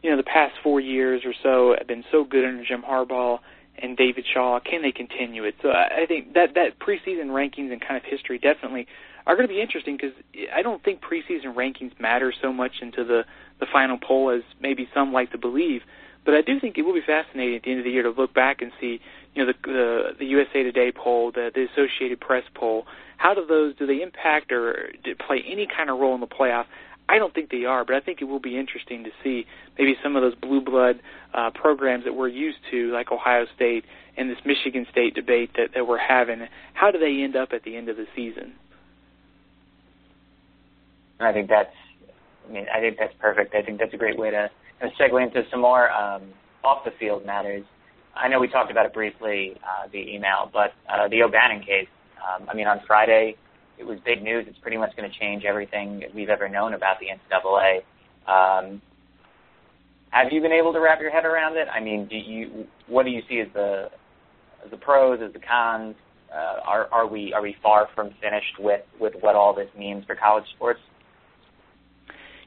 you know the past four years or so have been so good under Jim Harbaugh and David Shaw. Can they continue it? So I think that that preseason rankings and kind of history definitely are going to be interesting because I don't think preseason rankings matter so much into the the final poll as maybe some like to believe. But I do think it will be fascinating at the end of the year to look back and see, you know, the the, the USA Today poll, the, the Associated Press poll. How do those do they impact or play any kind of role in the playoff? I don't think they are, but I think it will be interesting to see maybe some of those blue blood uh, programs that we're used to, like Ohio State and this Michigan State debate that, that we're having. How do they end up at the end of the season? I think that's, I mean, I think that's perfect. I think that's a great way to segue into some more um, off the field matters. I know we talked about it briefly uh, via email, but uh, the O'Bannon case. Um, I mean, on Friday, it was big news. It's pretty much going to change everything we've ever known about the NCAA. Um, have you been able to wrap your head around it? I mean, do you what do you see as the as the pros, as the cons? Uh, are are we are we far from finished with with what all this means for college sports?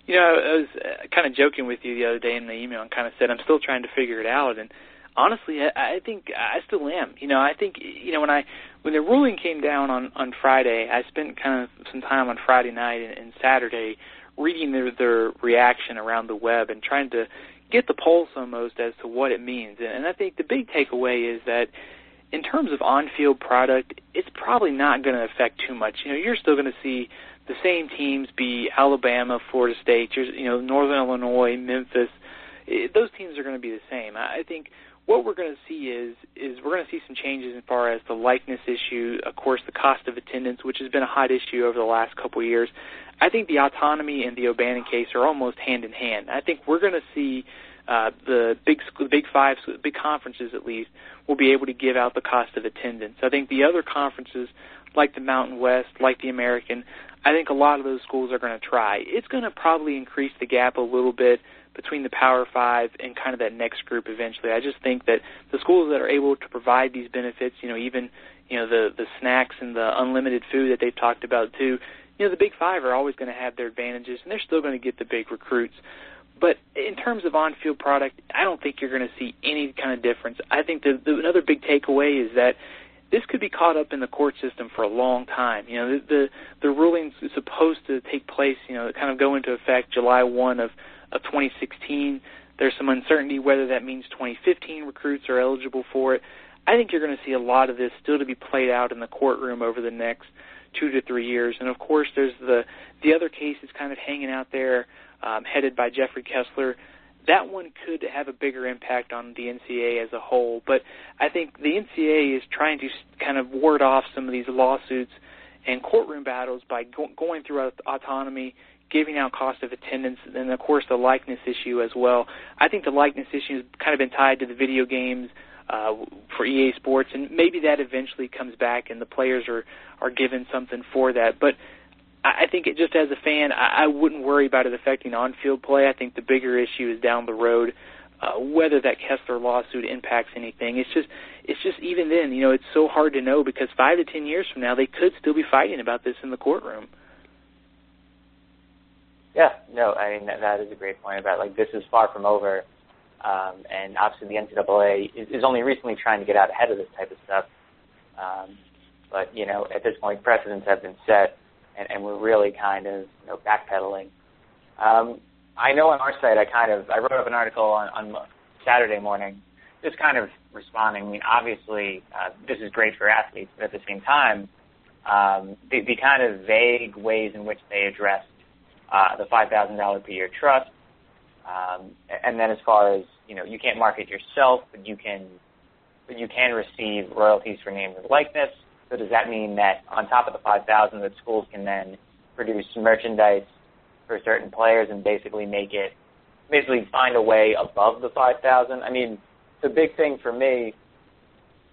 You know, I was uh, kind of joking with you the other day in the email and kind of said I'm still trying to figure it out. And honestly, I, I think I still am. You know, I think you know when I when the ruling came down on on Friday, I spent kind of some time on Friday night and, and Saturday reading their their reaction around the web and trying to get the pulse almost as to what it means. And I think the big takeaway is that in terms of on-field product, it's probably not going to affect too much. You know, you're still going to see the same teams be Alabama, Florida State, you know, Northern Illinois, Memphis. It, those teams are going to be the same. I think what we're going to see is is we're going to see some changes as far as the likeness issue, of course, the cost of attendance, which has been a hot issue over the last couple of years. I think the autonomy and the O'Bannon case are almost hand in hand. I think we're going to see uh, the big the big five, big conferences at least, will be able to give out the cost of attendance. I think the other conferences, like the Mountain West, like the American, I think a lot of those schools are going to try. It's going to probably increase the gap a little bit between the Power Five and kind of that next group eventually. I just think that the schools that are able to provide these benefits, you know, even you know the the snacks and the unlimited food that they've talked about too. You know, the Big Five are always going to have their advantages, and they're still going to get the big recruits. But in terms of on-field product, I don't think you're going to see any kind of difference. I think the, the another big takeaway is that this could be caught up in the court system for a long time. You know, the the, the ruling is supposed to take place, you know, kind of go into effect July 1 of of 2016. There's some uncertainty whether that means 2015 recruits are eligible for it. I think you're going to see a lot of this still to be played out in the courtroom over the next two to three years. And of course, there's the the other cases kind of hanging out there, um, headed by Jeffrey Kessler. that one could have a bigger impact on the NCAA as a whole. But I think the NCAA is trying to kind of ward off some of these lawsuits and courtroom battles by go- going through autonomy, giving out cost of attendance, and of course the likeness issue as well. I think the likeness issue has kind of been tied to the video games uh, for EA Sports, and maybe that eventually comes back and the players are are given something for that. But I think it just as a fan, I, I wouldn't worry about it affecting on-field play. I think the bigger issue is down the road. Uh, whether that Kessler lawsuit impacts anything, it's just it's just even then, you know, it's so hard to know because five to ten years from now, they could still be fighting about this in the courtroom. Yeah, no, I mean that, that is a great point about like this is far from over, um, and obviously the NCAA is, is only recently trying to get out ahead of this type of stuff. Um, but you know, at this point, precedents have been set and, and we're really kind of you know backpedaling. Um, I know on our site I kind of I wrote up an article on, on Saturday morning, just kind of responding. I mean, obviously uh, this is great for athletes, but at the same time, um, the, the kind of vague ways in which they addressed uh, the five thousand dollar per year trust, um, and then as far as you know, you can't market yourself, but you can, but you can receive royalties for name and likeness. So does that mean that on top of the 5,000 that schools can then produce merchandise for certain players and basically make it, basically find a way above the 5,000? I mean, the big thing for me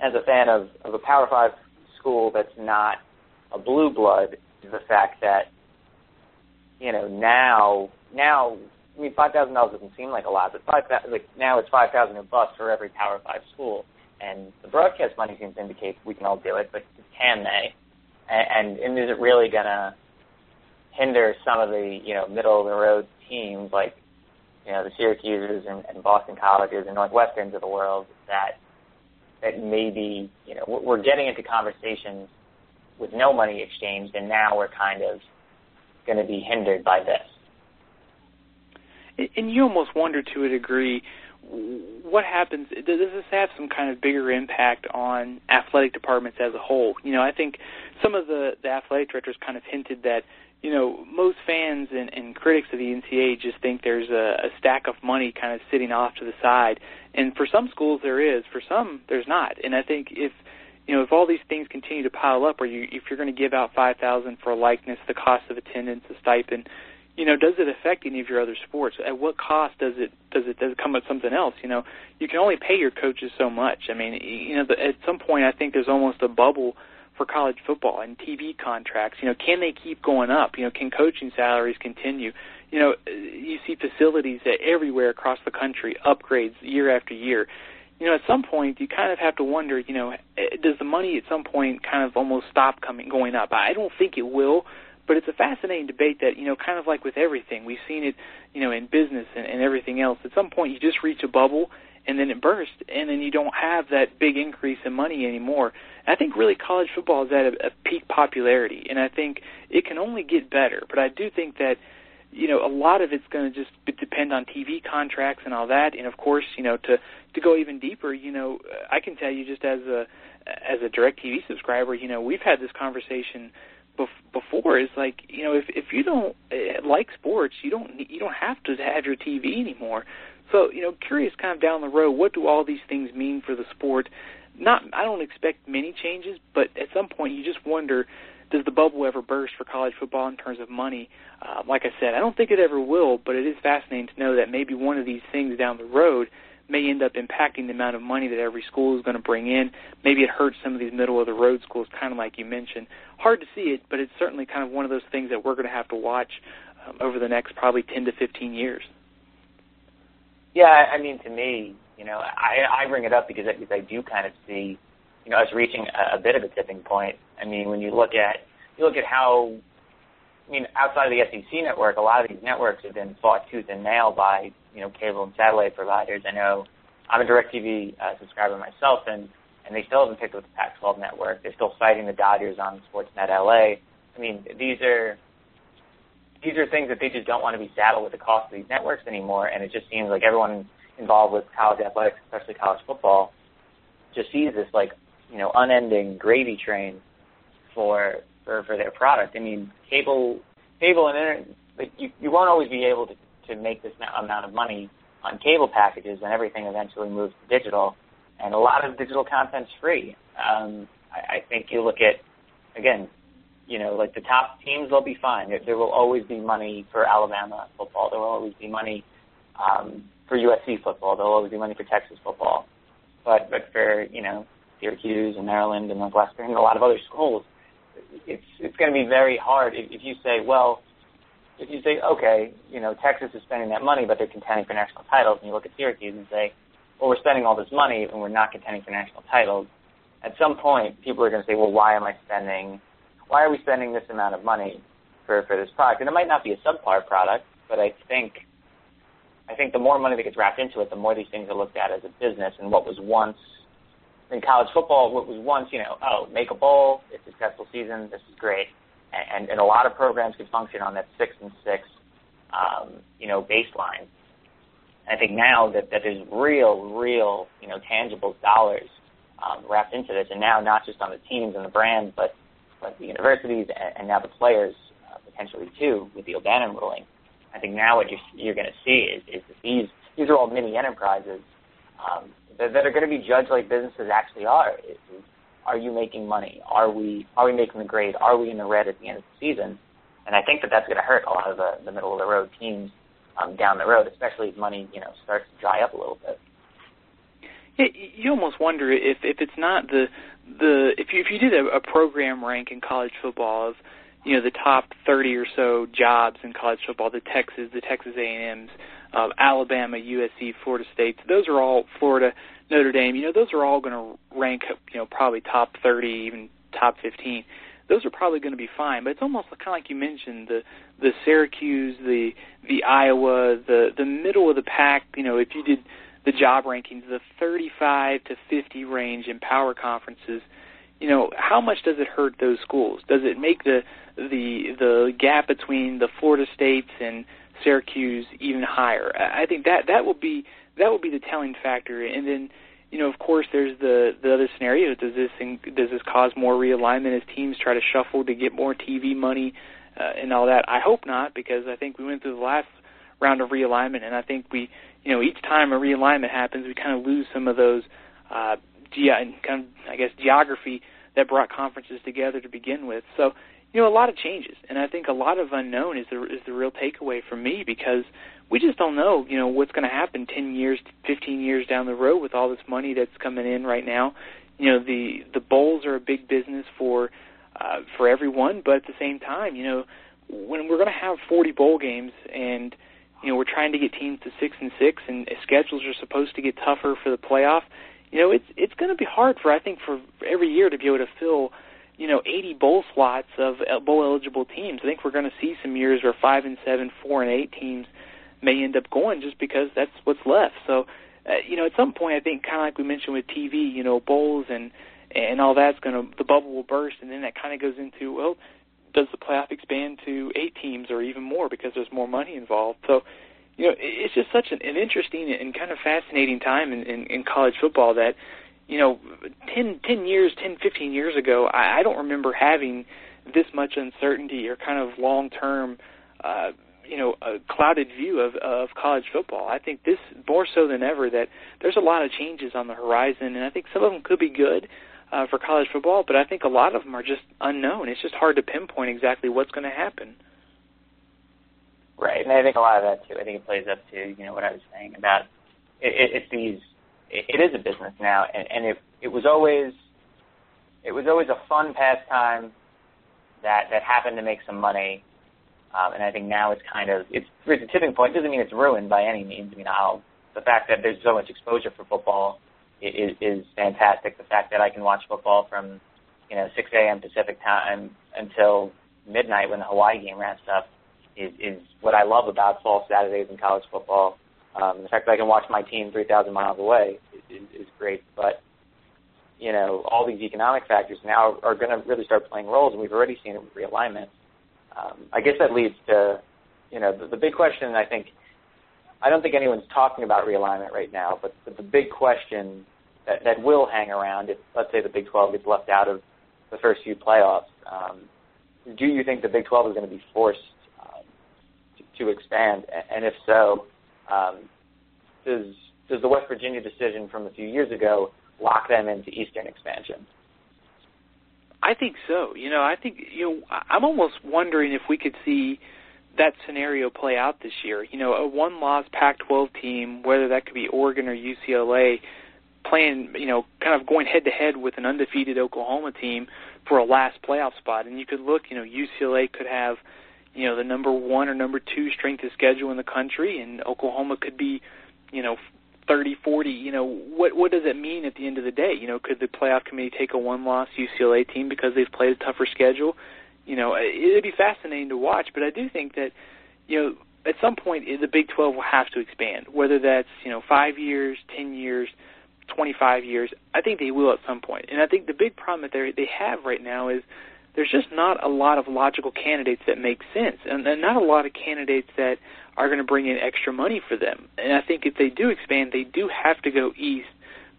as a fan of, of a Power 5 school that's not a blue blood is the fact that, you know, now, now, I mean, $5,000 doesn't seem like a lot, but 5, like now it's 5,000 or bust for every Power 5 school and the broadcast money seems to indicate we can all do it, but can they? And, and is it really to hinder some of the you know middle of the road teams like you know the Syracuses and, and Boston Colleges and Northwesterns of the world that that maybe you know we're getting into conversations with no money exchanged, and now we're kind of going to be hindered by this. And you almost wonder to a degree what happens does this have some kind of bigger impact on athletic departments as a whole? You know i think some of the the athletic directors kind of hinted that you know most fans and, and critics of the ncaa just think there's a, a stack of money kind of sitting off to the side. And for some schools there is. For some there's not. And i think if you know if all these things continue to pile up or you if you're going to give out five thousand for a likeness the cost of attendance the stipend you know, does it affect any of your other sports? At what cost does it does it does it come with something else? You know, you can only pay your coaches so much. I mean, you know, at some point, I think there's almost a bubble for college football and TV contracts. You know, can they keep going up? You know, can coaching salaries continue? You know, you see facilities everywhere across the country upgrades year after year. You know, at some point, you kind of have to wonder. You know, eh, does the money at some point kind of almost stop coming going up? I don't think it will but it's a fascinating debate that, you know, kind of like with everything, we've seen it, you know, in business and, and everything else. At some point, you just reach a bubble and then it bursts, and then you don't have that big increase in money anymore. And I think really college football is at a, a peak popularity, and I think it can only get better. But I do think that you know a lot of it's going to just depend on TV contracts and all that, and of course, you know, to to go even deeper, you know, I can tell you just as a as a DirecTV subscriber, you know, we've had this conversation before is like you know if if you don't uh, like sports you don't you don't have to have your TV anymore. So you know curious kind of down the road what do all these things mean for the sport? Not I don't expect many changes, but at some point you just wonder does the bubble ever burst for college football in terms of money? Uh, like I said, I don't think it ever will, but it is fascinating to know that maybe one of these things down the road may end up impacting the amount of money that every school is going to bring in. Maybe it hurts some of these middle of the road schools, kind of like you mentioned. Hard to see it, but it's certainly kind of one of those things that we're going to have to watch um, over the next probably 10 to 15 years. Yeah, I mean, to me, you know, I, I bring it up because I, because I do kind of see, you know, us reaching a, a bit of a tipping point. I mean, when you look at you look at how I mean, outside of the SEC network, a lot of these networks have been fought tooth and nail by, you know, cable and satellite providers. I know I'm a DirecTV uh, subscriber myself, and and they still haven't picked up the Pac-12 network. They're still fighting the Dodgers on Sportsnet LA. I mean, these are these are things that they just don't want to be saddled with the cost of these networks anymore. And it just seems like everyone involved with college athletics, especially college football, just sees this like you know unending gravy train for for for their product. I mean, cable cable and internet, like you you won't always be able to to make this amount of money on cable packages when everything eventually moves to digital, and a lot of digital content's free. Um, I, I think you look at again, you know, like the top teams, they'll be fine. There, there will always be money for Alabama football. There will always be money um, for USC football. There will always be money for Texas football. But but for you know Syracuse and Maryland and Northwestern and a lot of other schools, it's it's going to be very hard if, if you say, well, if you say, okay, you know, Texas is spending that money, but they're contending for national titles, and you look at Syracuse and say, well, we're spending all this money and we're not contending for national titles. At some point, people are going to say, well, why am I spending? Why are we spending this amount of money for for this product? And it might not be a subpar product, but I think I think the more money that gets wrapped into it, the more these things are looked at as a business. And what was once in college football, what was once, you know, oh, make a bowl, it's a successful season, this is great, and and a lot of programs could function on that six and six, um, you know, baseline. I think now that that there's real, real, you know, tangible dollars um, wrapped into this, and now not just on the teams and the brands, but but the universities and, and now the players uh, potentially too with the O'Bannon ruling. I think now what you're, you're going to see is, is that these these are all mini enterprises um, that, that are going to be judged like businesses actually are. Are you making money? Are we are we making the grade? Are we in the red at the end of the season? And I think that that's going to hurt a lot of the, the middle of the road teams um, down the road, especially if money you know starts to dry up a little bit. Yeah, you almost wonder if if it's not the the if you if you did a, a program rank in college football of you know the top 30 or so jobs in college football, the Texas, the Texas A&Ms, uh, Alabama, USC, Florida State. Those are all Florida, Notre Dame. You know, those are all going to rank, you know, probably top 30, even top 15. Those are probably going to be fine, but it's almost kind of like you mentioned the the Syracuse, the the Iowa, the the middle of the pack. You know, if you did the job rankings, the 35 to 50 range in power conferences, you know, how much does it hurt those schools? Does it make the the the gap between the Florida states and Syracuse even higher? I think that that will be that will be the telling factor. And then, you know, of course, there's the the other scenario. Does this does this cause more realignment as teams try to shuffle to get more TV money uh, and all that? I hope not, because I think we went through the last round of realignment, and I think we, you know, each time a realignment happens, we kind of lose some of those uh, ge- kind of, I guess, geography that brought conferences together to begin with. So, you know, a lot of changes, and I think a lot of unknown is the is the real takeaway for me because we just don't know, you know, what's going to happen 10 years, 15 years down the road with all this money that's coming in right now. You know, the the bowls are a big business for uh, for everyone, but at the same time, you know, when we're going to have 40 bowl games and you know we're trying to get teams to six and six, and schedules are supposed to get tougher for the playoff you know, it's it's going to be hard for I think for every year to be able to fill, you know, 80 bowl slots of bowl eligible teams. I think we're going to see some years where five and seven, four and eight teams may end up going just because that's what's left. So, uh, you know, at some point, I think kind of like we mentioned with TV, you know, bowls and and all that's going to the bubble will burst, and then that kind of goes into well, does the playoff expand to eight teams or even more because there's more money involved? So you know, it's just such an, an interesting and kind of fascinating time in, in, in college football that, you know, 10, 10 years, 10, 15 years ago, I, I don't remember having this much uncertainty or kind of long-term, uh, you know, a clouded view of, of college football. I think this more so than ever that there's a lot of changes on the horizon, and I think some of them could be good uh, for college football, but I think a lot of them are just unknown. It's just hard to pinpoint exactly what's going to happen. Right, and I think a lot of that too. I think it plays up to you know what I was saying about it, it, it's these. It, it is a business now, and, and it it was always it was always a fun pastime that that happened to make some money, um, and I think now it's kind of it's reached a tipping point. It doesn't mean it's ruined by any means. I mean, I'll, the fact that there's so much exposure for football is, is fantastic. The fact that I can watch football from you know 6 a.m. Pacific time until midnight when the Hawaii game wraps up is, is what I love about fall Saturdays in college football. Um, the fact that I can watch my team 3,000 miles away is, is great. But you know, all these economic factors now are, are going to really start playing roles, and we've already seen it with realignment. Um, I guess that leads to, you know, the, the big question. I think I don't think anyone's talking about realignment right now, but, but the big question that, that will hang around if, let's say, the Big 12 gets left out of the first few playoffs. Um, do you think the Big 12 is going to be forced to expand? And if so, um, does does the West Virginia decision from a few years ago lock them into Eastern expansion? I think so. You know, I think you know I'm almost wondering if we could see that scenario play out this year. You know, a one-loss Pac-12 team, whether that could be Oregon or UCLA, playing, you know, kind of going head-to-head with an undefeated Oklahoma team for a last playoff spot. And you could look, you know, UCLA could have, you know, the number one or number two strength of schedule in the country, and Oklahoma could be, you know, 30, 40. You know, what what does it mean at the end of the day? You know, could the playoff committee take a one-loss UCLA team because they've played a tougher schedule? You know, it'd be fascinating to watch. But I do think that, you know, at some point eh, the Big 12 will have to expand, whether that's you know five years, ten years 25 years. I think they will at some point. And I think the big problem that they they have right now is there's just not a lot of logical candidates that make sense, and, and not a lot of candidates that are going to bring in extra money for them. And I think if they do expand, they do have to go east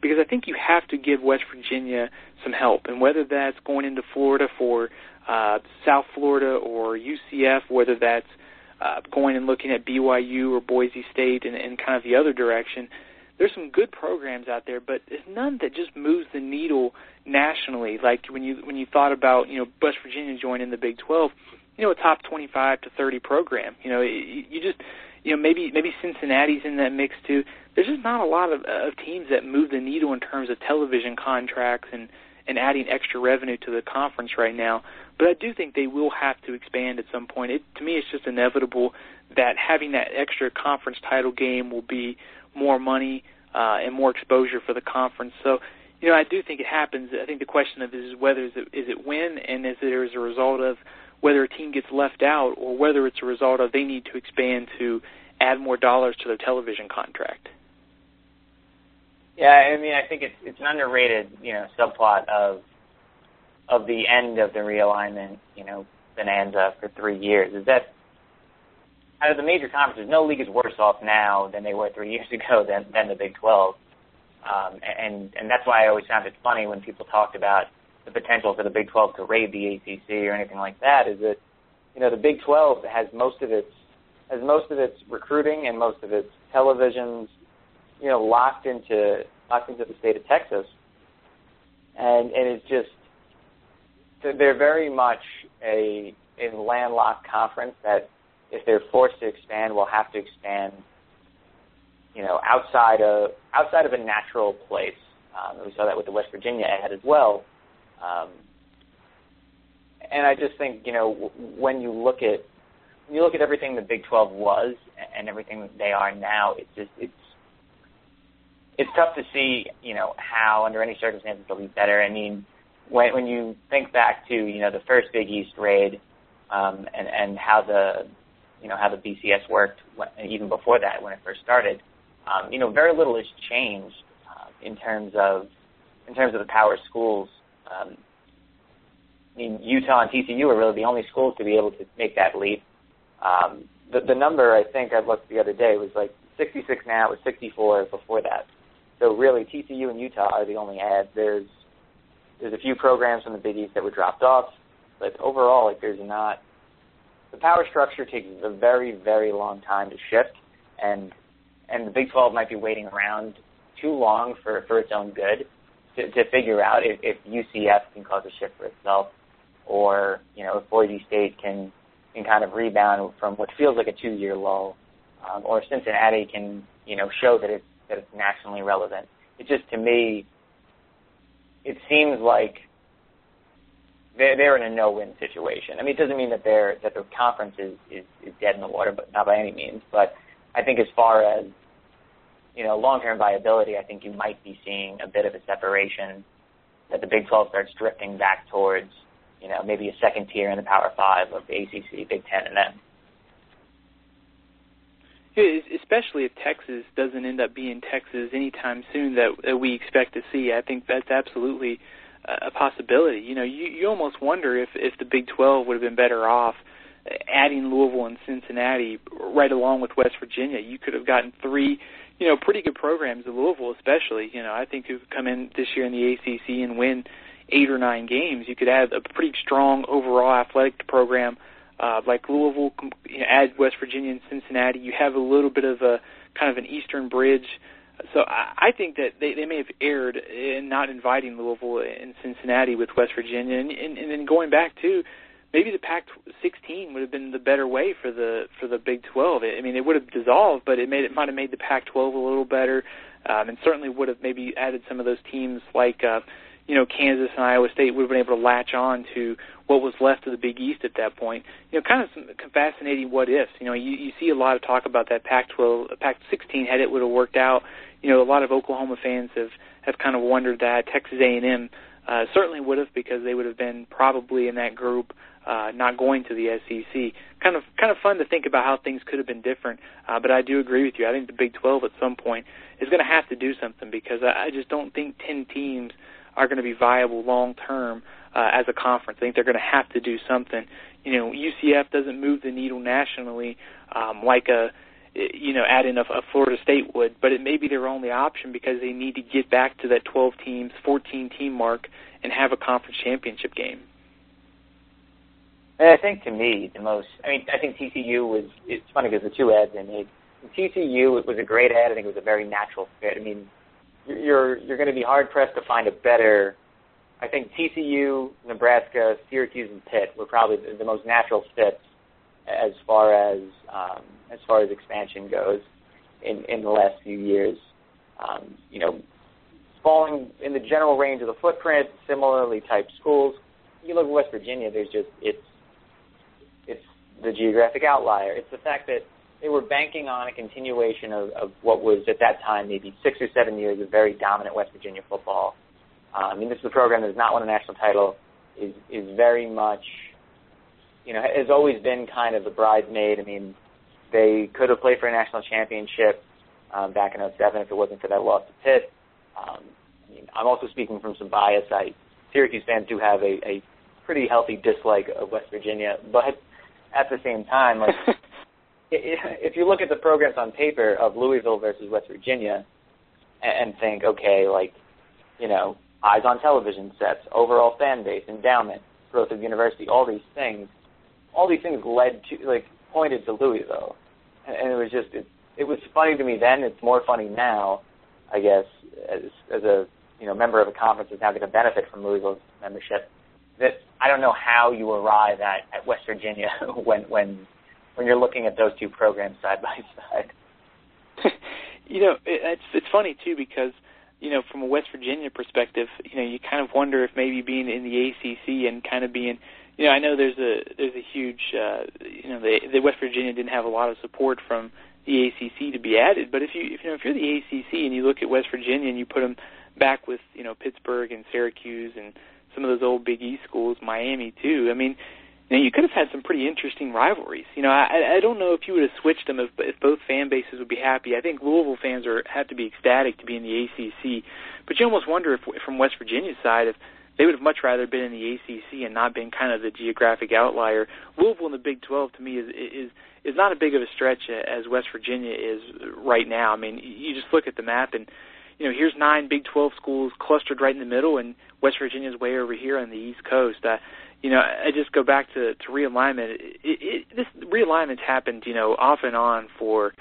because I think you have to give West Virginia some help, and whether that's going into Florida for uh, South Florida or UCF, whether that's uh, going and looking at BYU or Boise State and, and kind of the other direction there's some good programs out there, but there's none that just moves the needle nationally. Like when you when you thought about you know West Virginia joining the Big 12, you know a top 25 to 30 program. You know you, you just you know maybe maybe Cincinnati's in that mix too. There's just not a lot of, of teams that move the needle in terms of television contracts and and adding extra revenue to the conference right now. But I do think they will have to expand at some point. It, to me, it's just inevitable that having that extra conference title game will be more money uh, and more exposure for the conference. So, you know, I do think it happens. I think the question of is whether is it, is it when and is it as a result of whether a team gets left out or whether it's a result of they need to expand to add more dollars to their television contract. Yeah, I mean, I think it's it's an underrated, you know, subplot of of the end of the realignment, you know, bonanza for three years is that out of the major conferences, no league is worse off now than they were three years ago than, than the Big 12. Um, and, and that's why I always found it funny when people talked about the potential for the Big 12 to raid the ACC or anything like that. Is that you know the Big 12 has most of its has most of its recruiting and most of its televisions, you know, locked into locked into the state of Texas, and and it's just they're very much a a landlocked conference that if they're forced to expand, will have to expand, you know, outside of outside of a natural place. Um, we saw that with the West Virginia ad as well. Um, and I just think, you know, when you look at when you look at everything the Big 12 was and everything they are now, it's just it's it's tough to see, you know, how under any circumstances they'll be better. I mean, when when you think back to you know the first Big East raid um, and and how the you know how the BCS worked when, even before that when it first started. Um, you know, very little has changed uh, in terms of in terms of the power schools. Um, I mean, Utah and TCU are really the only schools to be able to make that leap. Um, the, the number I think I looked the other day was like 66 now. It was 64 before that. So really, TCU and Utah are the only ads. There's there's a few programs from the Big East that were dropped off, but overall, like there's not the power structure takes a very, very long time to shift, and and the Big 12 might be waiting around too long for, for its own good to, to figure out if, if UCF can cause a shift for itself, or you know if Boise State can can kind of rebound from what feels like a two-year lull, um, or Cincinnati can you know show that it's that it's nationally relevant. It just to me, it seems like they're, they're in a no-win situation. I mean, it doesn't mean that they're that the conference is, is is dead in the water, but not by any means. But I think as far as you know, long-term viability, I think you might be seeing a bit of a separation that the Big 12 starts drifting back towards, you know, maybe a second tier in the Power Five of the ACC, Big Ten, and then. Especially if Texas doesn't end up being Texas anytime soon that, that we expect to see, I think that's absolutely a possibility. You know, you you almost wonder if if the Big 12 would have been better off adding Louisville and Cincinnati right along with West Virginia. You could have gotten three, you know, pretty good programs at Louisville, especially. You know, I think who could come in this year in the ACC and win eight or nine games, you could have a pretty strong overall athletic program uh, like Louisville. You know, add West Virginia and Cincinnati, you have a little bit of a kind of an eastern bridge. So I, I think that they, they may have erred in not inviting Louisville and Cincinnati with West Virginia, and, and, and then going back to maybe the Pac-16 would have been the better way for the for the Big 12. I mean, it would have dissolved, but it made it might have made the Pac-12 a little better, um, and certainly would have maybe added some of those teams like. Uh, you know, Kansas and Iowa State would have been able to latch on to what was left of the Big East at that point. You know, kind of some fascinating what ifs. You know, you, you see a lot of talk about that Pac-12, Pac-16 had it would have worked out. You know, a lot of Oklahoma fans have have kind of wondered that Texas A&M uh, certainly would have because they would have been probably in that group, uh, not going to the SEC. Kind of kind of fun to think about how things could have been different. Uh, but I do agree with you. I think the Big 12 at some point is going to have to do something because I, I just don't think 10 teams are going to be viable long term uh, as a conference. I think they're going to have to do something. You know, UCF doesn't move the needle nationally um, like a Eh, you know add in a, a Florida State would, but it may be their only option because they need to get back to that 12 teams, 14 team mark and have a conference championship game. And I think to me the most. I mean, I think TCU was. It's funny because the two ads they made. TCU it was a great ad. I think it was a very natural fit. I mean, you're you're going to be hard pressed to find a better I think TCU, Nebraska, Syracuse, and Pitt were probably the, the most natural fits as far as um, as far as expansion goes in in the last few years. Um, you know, falling in the general range of the footprint, similarly typed schools. You look at West Virginia, there's just it's it's the geographic outlier. It's the fact that they were banking on a continuation of, of what was at that time maybe six or seven years of very dominant West Virginia football uh, I mean, this is a program that has not won a national title, is is very much, you know, has always been kind of the bridesmaid. I mean, they could have played for a national championship um, back in 07 if it wasn't for that loss to Pitt. Um, I mean, I'm also speaking from some bias. I Syracuse fans do have a, a pretty healthy dislike of West Virginia, but at the same time, like if you look at the programs on paper of Louisville versus West Virginia, and think, okay, like, you know, eyes on television sets, overall fan base, endowment, growth of university, all these things, all these things led to like pointed to Louisville, and, and it was just it, it was funny to me then. It's more funny now, I guess, as as a you know member of a conference that's now going to benefit from Louisville's membership. That I don't know how you arrive at at West Virginia when when when you're looking at those two programs side by side. you know, it, it's it's funny too because you know, from a West Virginia perspective, you know, you kind of wonder if maybe being in the ACC and kind of being, you know, I know there's a there's a huge, uh, you know, the, the West Virginia didn't have a lot of support from the ACC to be added, but if you if you know if you're the ACC and you look at West Virginia and you put them back with you know Pittsburgh and Syracuse and some of those old Big East schools, Miami too. I mean, you know, you could have had some pretty interesting rivalries. You know, I, I don't know if you would have switched them if, if both fan bases would be happy. I think Louisville fans are have to be ecstatic to be in the ACC, but you almost wonder if, from West Virginia's side, if they would have much rather been in the ACC and not been kind of the geographic outlier. Louisville in the Big 12 to me is is is not as big of a stretch as West Virginia is right now. I mean, you just look at the map and you know, here's nine Big 12 schools clustered right in the middle, and West Virginia's way over here on the East Coast. Uh, you know, I just go back to, to realignment. It, it, this realignment's happened, you know, off and on for,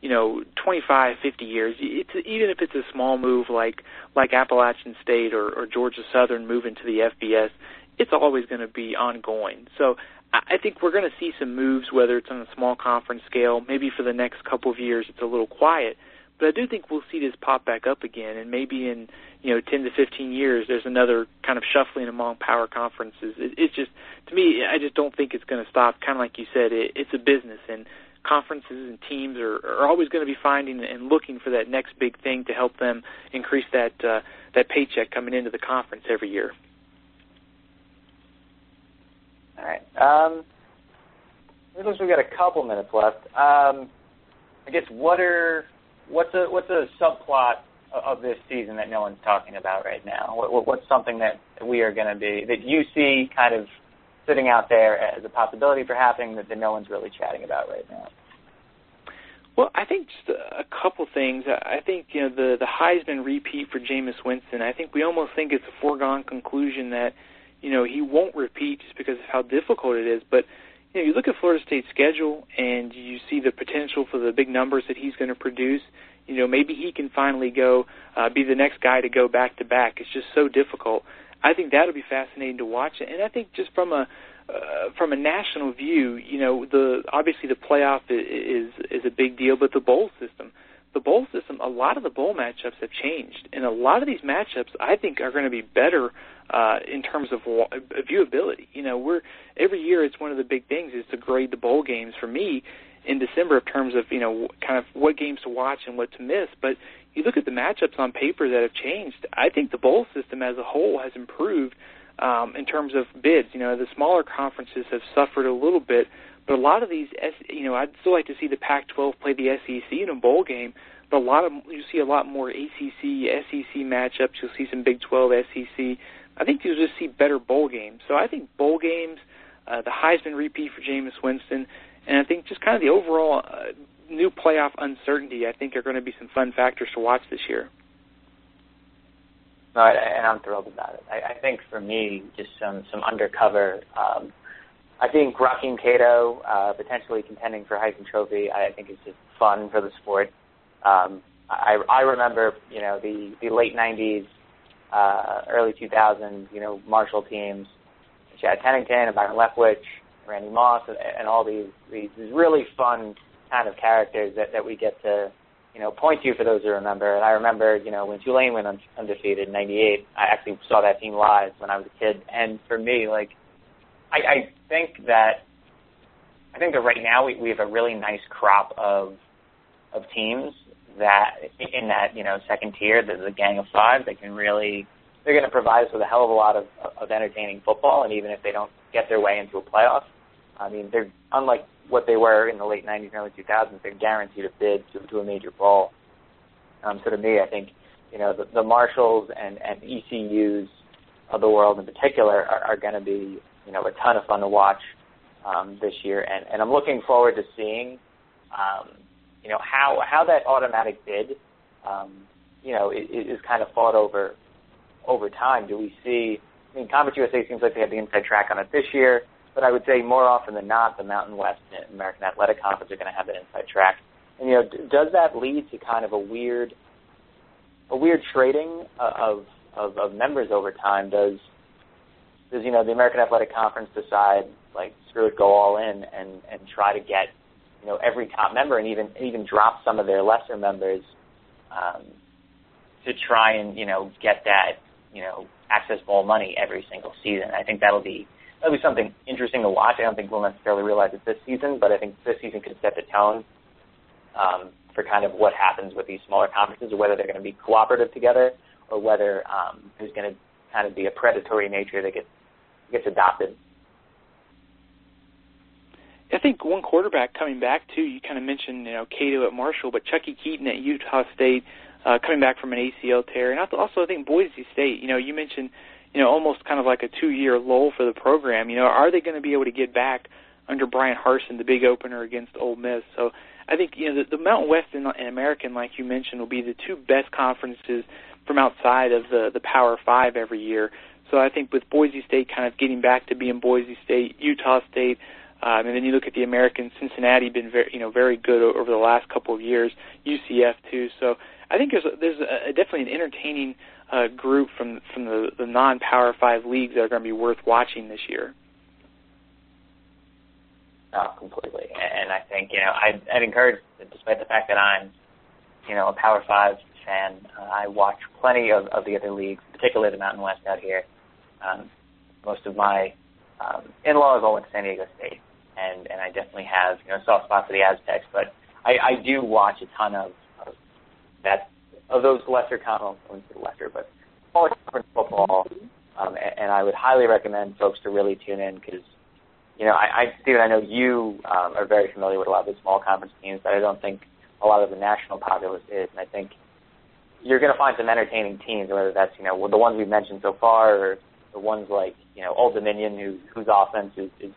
you know, 25, 50 years. It's even if it's a small move like like Appalachian State or, or Georgia Southern moving to the FBS, it's always going to be ongoing. So I think we're going to see some moves, whether it's on a small conference scale. Maybe for the next couple of years, it's a little quiet. But I do think we'll see this pop back up again, and maybe in you know 10 to 15 years, there's another kind of shuffling among power conferences. It, it's just to me, I just don't think it's going to stop. Kind of like you said, it, it's a business, and conferences and teams are, are always going to be finding and looking for that next big thing to help them increase that uh, that paycheck coming into the conference every year. All right. Um, looks we've got a couple minutes left. Um, I guess what are what's a what's a subplot of this season that no one's talking about right now? What, what's something that we are going to be that you see kind of sitting out there as a possibility for happening that, that no one's really chatting about right now? Well, I think just a couple things. I think you know the the Heisman repeat for Jameis Winston. I think we almost think it's a foregone conclusion that you know he won't repeat just because of how difficult it is. But you know, you look at Florida State's schedule and you see the potential for the big numbers that he's going to produce. You know, maybe he can finally go uh, be the next guy to go back to back. It's just so difficult. I think that'll be fascinating to watch, and I think just from a uh, from a national view, you know, the obviously the playoff is is a big deal, but the bowl system, the bowl system, a lot of the bowl matchups have changed, and a lot of these matchups I think are going to be better uh, in terms of viewability. You know, we're every year it's one of the big things is to grade the bowl games for me in December in terms of you know kind of what games to watch and what to miss. But you look at the matchups on paper that have changed. I think the bowl system as a whole has improved um, in terms of bids. You know, the smaller conferences have suffered a little bit, but a lot of these, you know, I'd still like to see the Pac-12 play the SEC in a bowl game. But a lot of you see a lot more ACC, SEC matchups. You'll see some Big 12, SEC. I think you'll just see better bowl games. So I think bowl games, uh, the Heisman repeat for Jameis Winston, and I think just kind of the overall uh, new playoff uncertainty. I think are going to be some fun factors to watch this year. No, and I'm thrilled about it. I, I think for me, just some some undercover. Um, I think Rakeem Cato uh, potentially contending for Heisman Trophy. I think is just fun for the sport. Um, I I remember you know the the late '90s, uh, early 2000s, you know Marshall teams, Chad Pennington Byron Leftwich, Randy Moss, and, and all these these really fun kind of characters that that we get to you know, point to for those who remember. And I remember, you know, when Tulane went un- undefeated in '98, I actually saw that team live when I was a kid. And for me, like, I, I think that I think that right now we, we have a really nice crop of of teams that in that you know second tier, the, the gang of five, that can really they're going to provide us with a hell of a lot of of entertaining football. And even if they don't get their way into a playoff, I mean, they're unlike what they were in the late 90s and early 2000s, they're guaranteed a bid to, to a major bowl. Um, so to me, I think you know the, the Marshalls and, and ECUs of the world in particular are, are going to be you know a ton of fun to watch um, this year, and, and I'm looking forward to seeing um, you know how how that automatic bid um, you know is, is kind of fought over over time. Do we see? I mean, Conference USA seems like they have the inside track on it this year. But I would say more often than not, the Mountain West and American Athletic Conference are going to have an inside track. And you know, d- does that lead to kind of a weird, a weird trading of, of of members over time? Does does you know the American Athletic Conference decide like screw it, go all in and and try to get you know every top member and even even drop some of their lesser members um, to try and you know get that you know access bowl money every single season. I think that'll be that'll be something interesting to watch. I don't think we'll necessarily realize it this season, but I think this season could set the tone um, for kind of what happens with these smaller conferences, or whether they're going to be cooperative together, or whether um, there's going to kind of be a predatory nature that gets gets adopted. I think one quarterback coming back too. You kind of mentioned you know Cato at Marshall, but Chuckie Keeton at Utah State uh, coming back from an ACL tear, and also I think Boise State. You know, you mentioned you know, almost kind of like a two-year lull for the program. You know, are they going to be able to get back under Bryan Harsin, the big opener against Ole Miss? So I think you know the, the Mountain West and, and American, like you mentioned, will be the two best conferences from outside of the the Power Five every year. So I think with Boise State kind of getting back to being Boise State, Utah State, um, and then you look at the American, Cincinnati been very you know very good over the last couple of years, UCF too. So I think there's a, there's a, definitely an entertaining uh, group from from the, the non Power Five leagues that are going to be worth watching this year. Oh, completely. And I think you know I'd, I'd encourage, despite the fact that I'm you know a Power Five fan, uh, I watch plenty of, of the other leagues, particularly the Mountain West out here. Um, most of my um, in-laws all went to San Diego State, and and I definitely have you know soft spot for the Aztecs, but I, I do watch a ton of, of that of those lesser conference, lesser, but smaller conference football. Um, and, and I would highly recommend folks to really tune in because, you know, I, I Steven, I know you um, are very familiar with a lot of the small conference teams, but I don't think a lot of the national populace is. And I think you're going to find some entertaining teams, whether that's you know the ones we've mentioned so far, or the ones like you know Old Dominion, who, whose offense is, is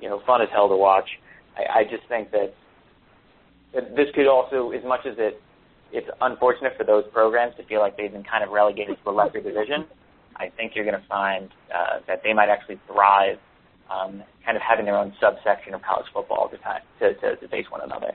you know fun as hell to watch. I, I just think that, that this could also, as much as it it's unfortunate for those programs to feel like they've been kind of relegated to a lesser division. I think you're going to find uh, that they might actually thrive um, kind of having their own subsection of college football to, to, to, to face one another.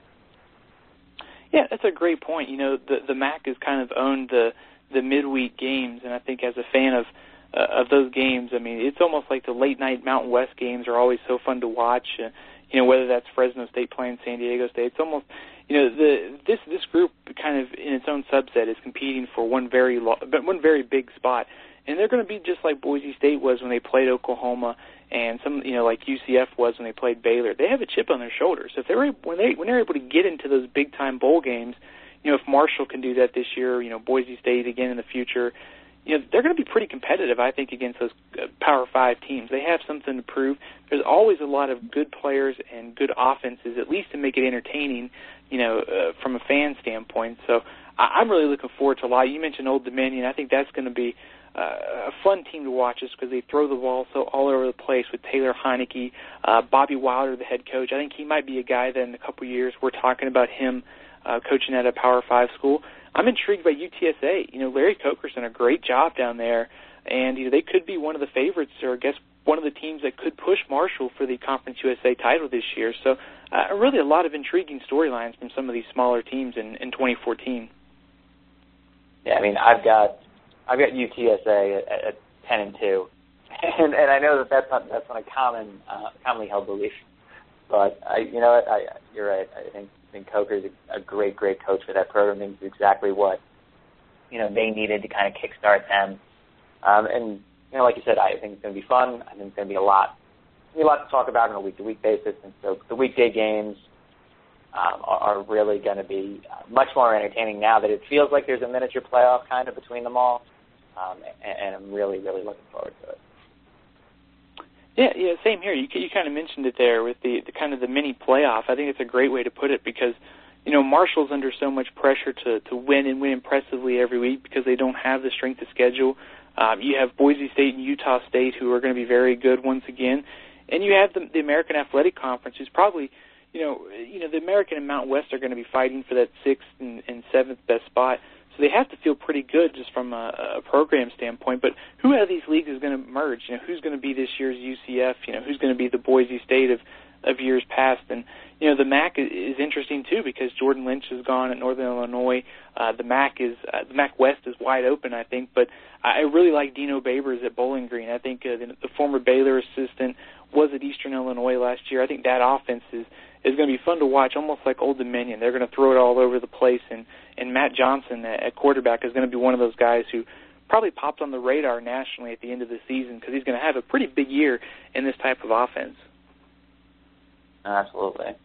Yeah, that's a great point. You know, the the MAC has kind of owned the the midweek games, and I think as a fan of uh, of those games, I mean, it's almost like the late night Mountain West games are always so fun to watch. Uh, you know, whether that's Fresno State playing San Diego State, it's almost you know the this this group kind of in its own subset is competing for one very lo- one very big spot, and they're going to be just like Boise State was when they played Oklahoma and some you know like UCF was when they played Baylor. They have a chip on their shoulders. If they're when they when they're able to get into those big time bowl games, you know if Marshall can do that this year, you know Boise State again in the future, you know they're going to be pretty competitive. I think against those uh, Power Five teams. They have something to prove. There's always a lot of good players and good offenses, at least to make it entertaining. You know uh, from a fan standpoint. So I, I'm really looking forward to a lot. You mentioned Old Dominion. I think that's going to be uh, a fun team to watch just because they throw the ball so all over the place with Taylor Heinicke, uh, Bobby Wilder, the head coach. I think he might be a guy that in a couple years we're talking about him uh, coaching at a Power Five school. I'm intrigued by UTSA. You know, Larry Coker's done a great job down there, and you know they could be one of the favorites, or I guess one of the teams that could push Marshall for the Conference USA title this year. So, uh, really, a lot of intriguing storylines from some of these smaller teams in, in 2014. Yeah, I mean, I've got I've got UTSA at, at ten and two, and and I know that that's not that's not a common uh, commonly held belief, but I you know I, you're right. I think I think Coker's a, a great great coach for that program. It's exactly what you know they needed to kind of kickstart them. Um, and you know, like you said, I think it's going to be fun. I think it's going to be a lot, be a lot to talk about on a week to week basis. And so the weekday games um, are, are really going to be uh, much more entertaining now that it feels like there's a miniature playoff kind of between them all um, and, and I'm really, really looking forward to it. Yeah, yeah, same here. You you kind of mentioned it there with the, the kind of the mini playoff. I think it's a great way to put it because you know Marshall's under so much pressure to to win and win impressively every week because they don't have the strength of schedule. Um, you have Boise State and Utah State who are going to be very good once again, and you have the, the American Athletic Conference who's probably you know you know the American and Mountain West are going to be fighting for that sixth and, and seventh best spot. They have to feel pretty good just from a, a program standpoint. But who out of these leagues is going to merge? You know, who's going to be this year's UCF? You know, who's going to be the Boise State of of years past? And you know, the MAC is interesting too because Jordan Lynch is gone at Northern Illinois. Uh, the MAC is uh, the MAC West is wide open, I think. But I really like Dino Babers at Bowling Green. I think uh, the, the former Baylor assistant was at Eastern Illinois last year. I think that offense is is going to be fun to watch, almost like Old Dominion. They're going to throw it all over the place, and and Matt Johnson at quarterback is going to be one of those guys who probably popped on the radar nationally at the end of the season because he's going to have a pretty big year in this type of offense. Absolutely.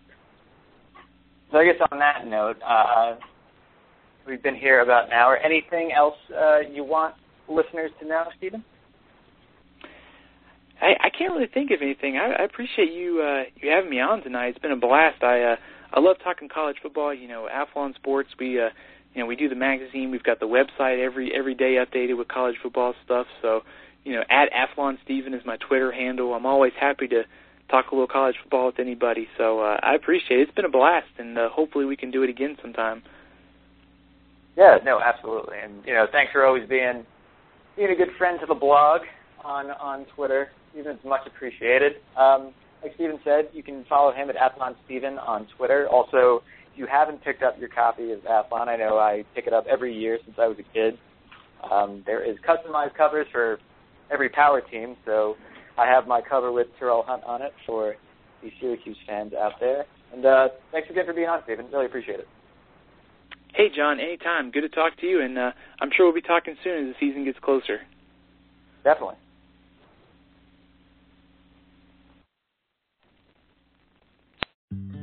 So I guess on that note, uh, we've been here about an hour. Anything else uh, you want listeners to know, Steven? I, I can't really think of anything. I, I appreciate you uh, you having me on tonight. It's been a blast. I uh, I love talking college football. You know, Athlon Sports. We uh, you know we do the magazine. We've got the website every every day updated with college football stuff. So you know, at Athlon Steven is my Twitter handle. I'm always happy to talk a little college football with anybody. So uh, I appreciate it. It's been a blast, and uh, hopefully we can do it again sometime. Yeah, no, absolutely. And you know, thanks for always being being a good friend to the blog on on Twitter. Steven. It's much appreciated. Um, like Steven said, you can follow him at Athlon Steven on Twitter. Also, if you haven't picked up your copy of Athlon, I know I pick it up every year since I was a kid. Um, there is customized covers for every power team, so I have my cover with Terrel Hunt on it for the Syracuse fans out there. And uh, thanks again for being on, Steven. Really appreciate it. Hey, John, anytime. Good to talk to you, and uh, I'm sure we'll be talking soon as the season gets closer. Definitely.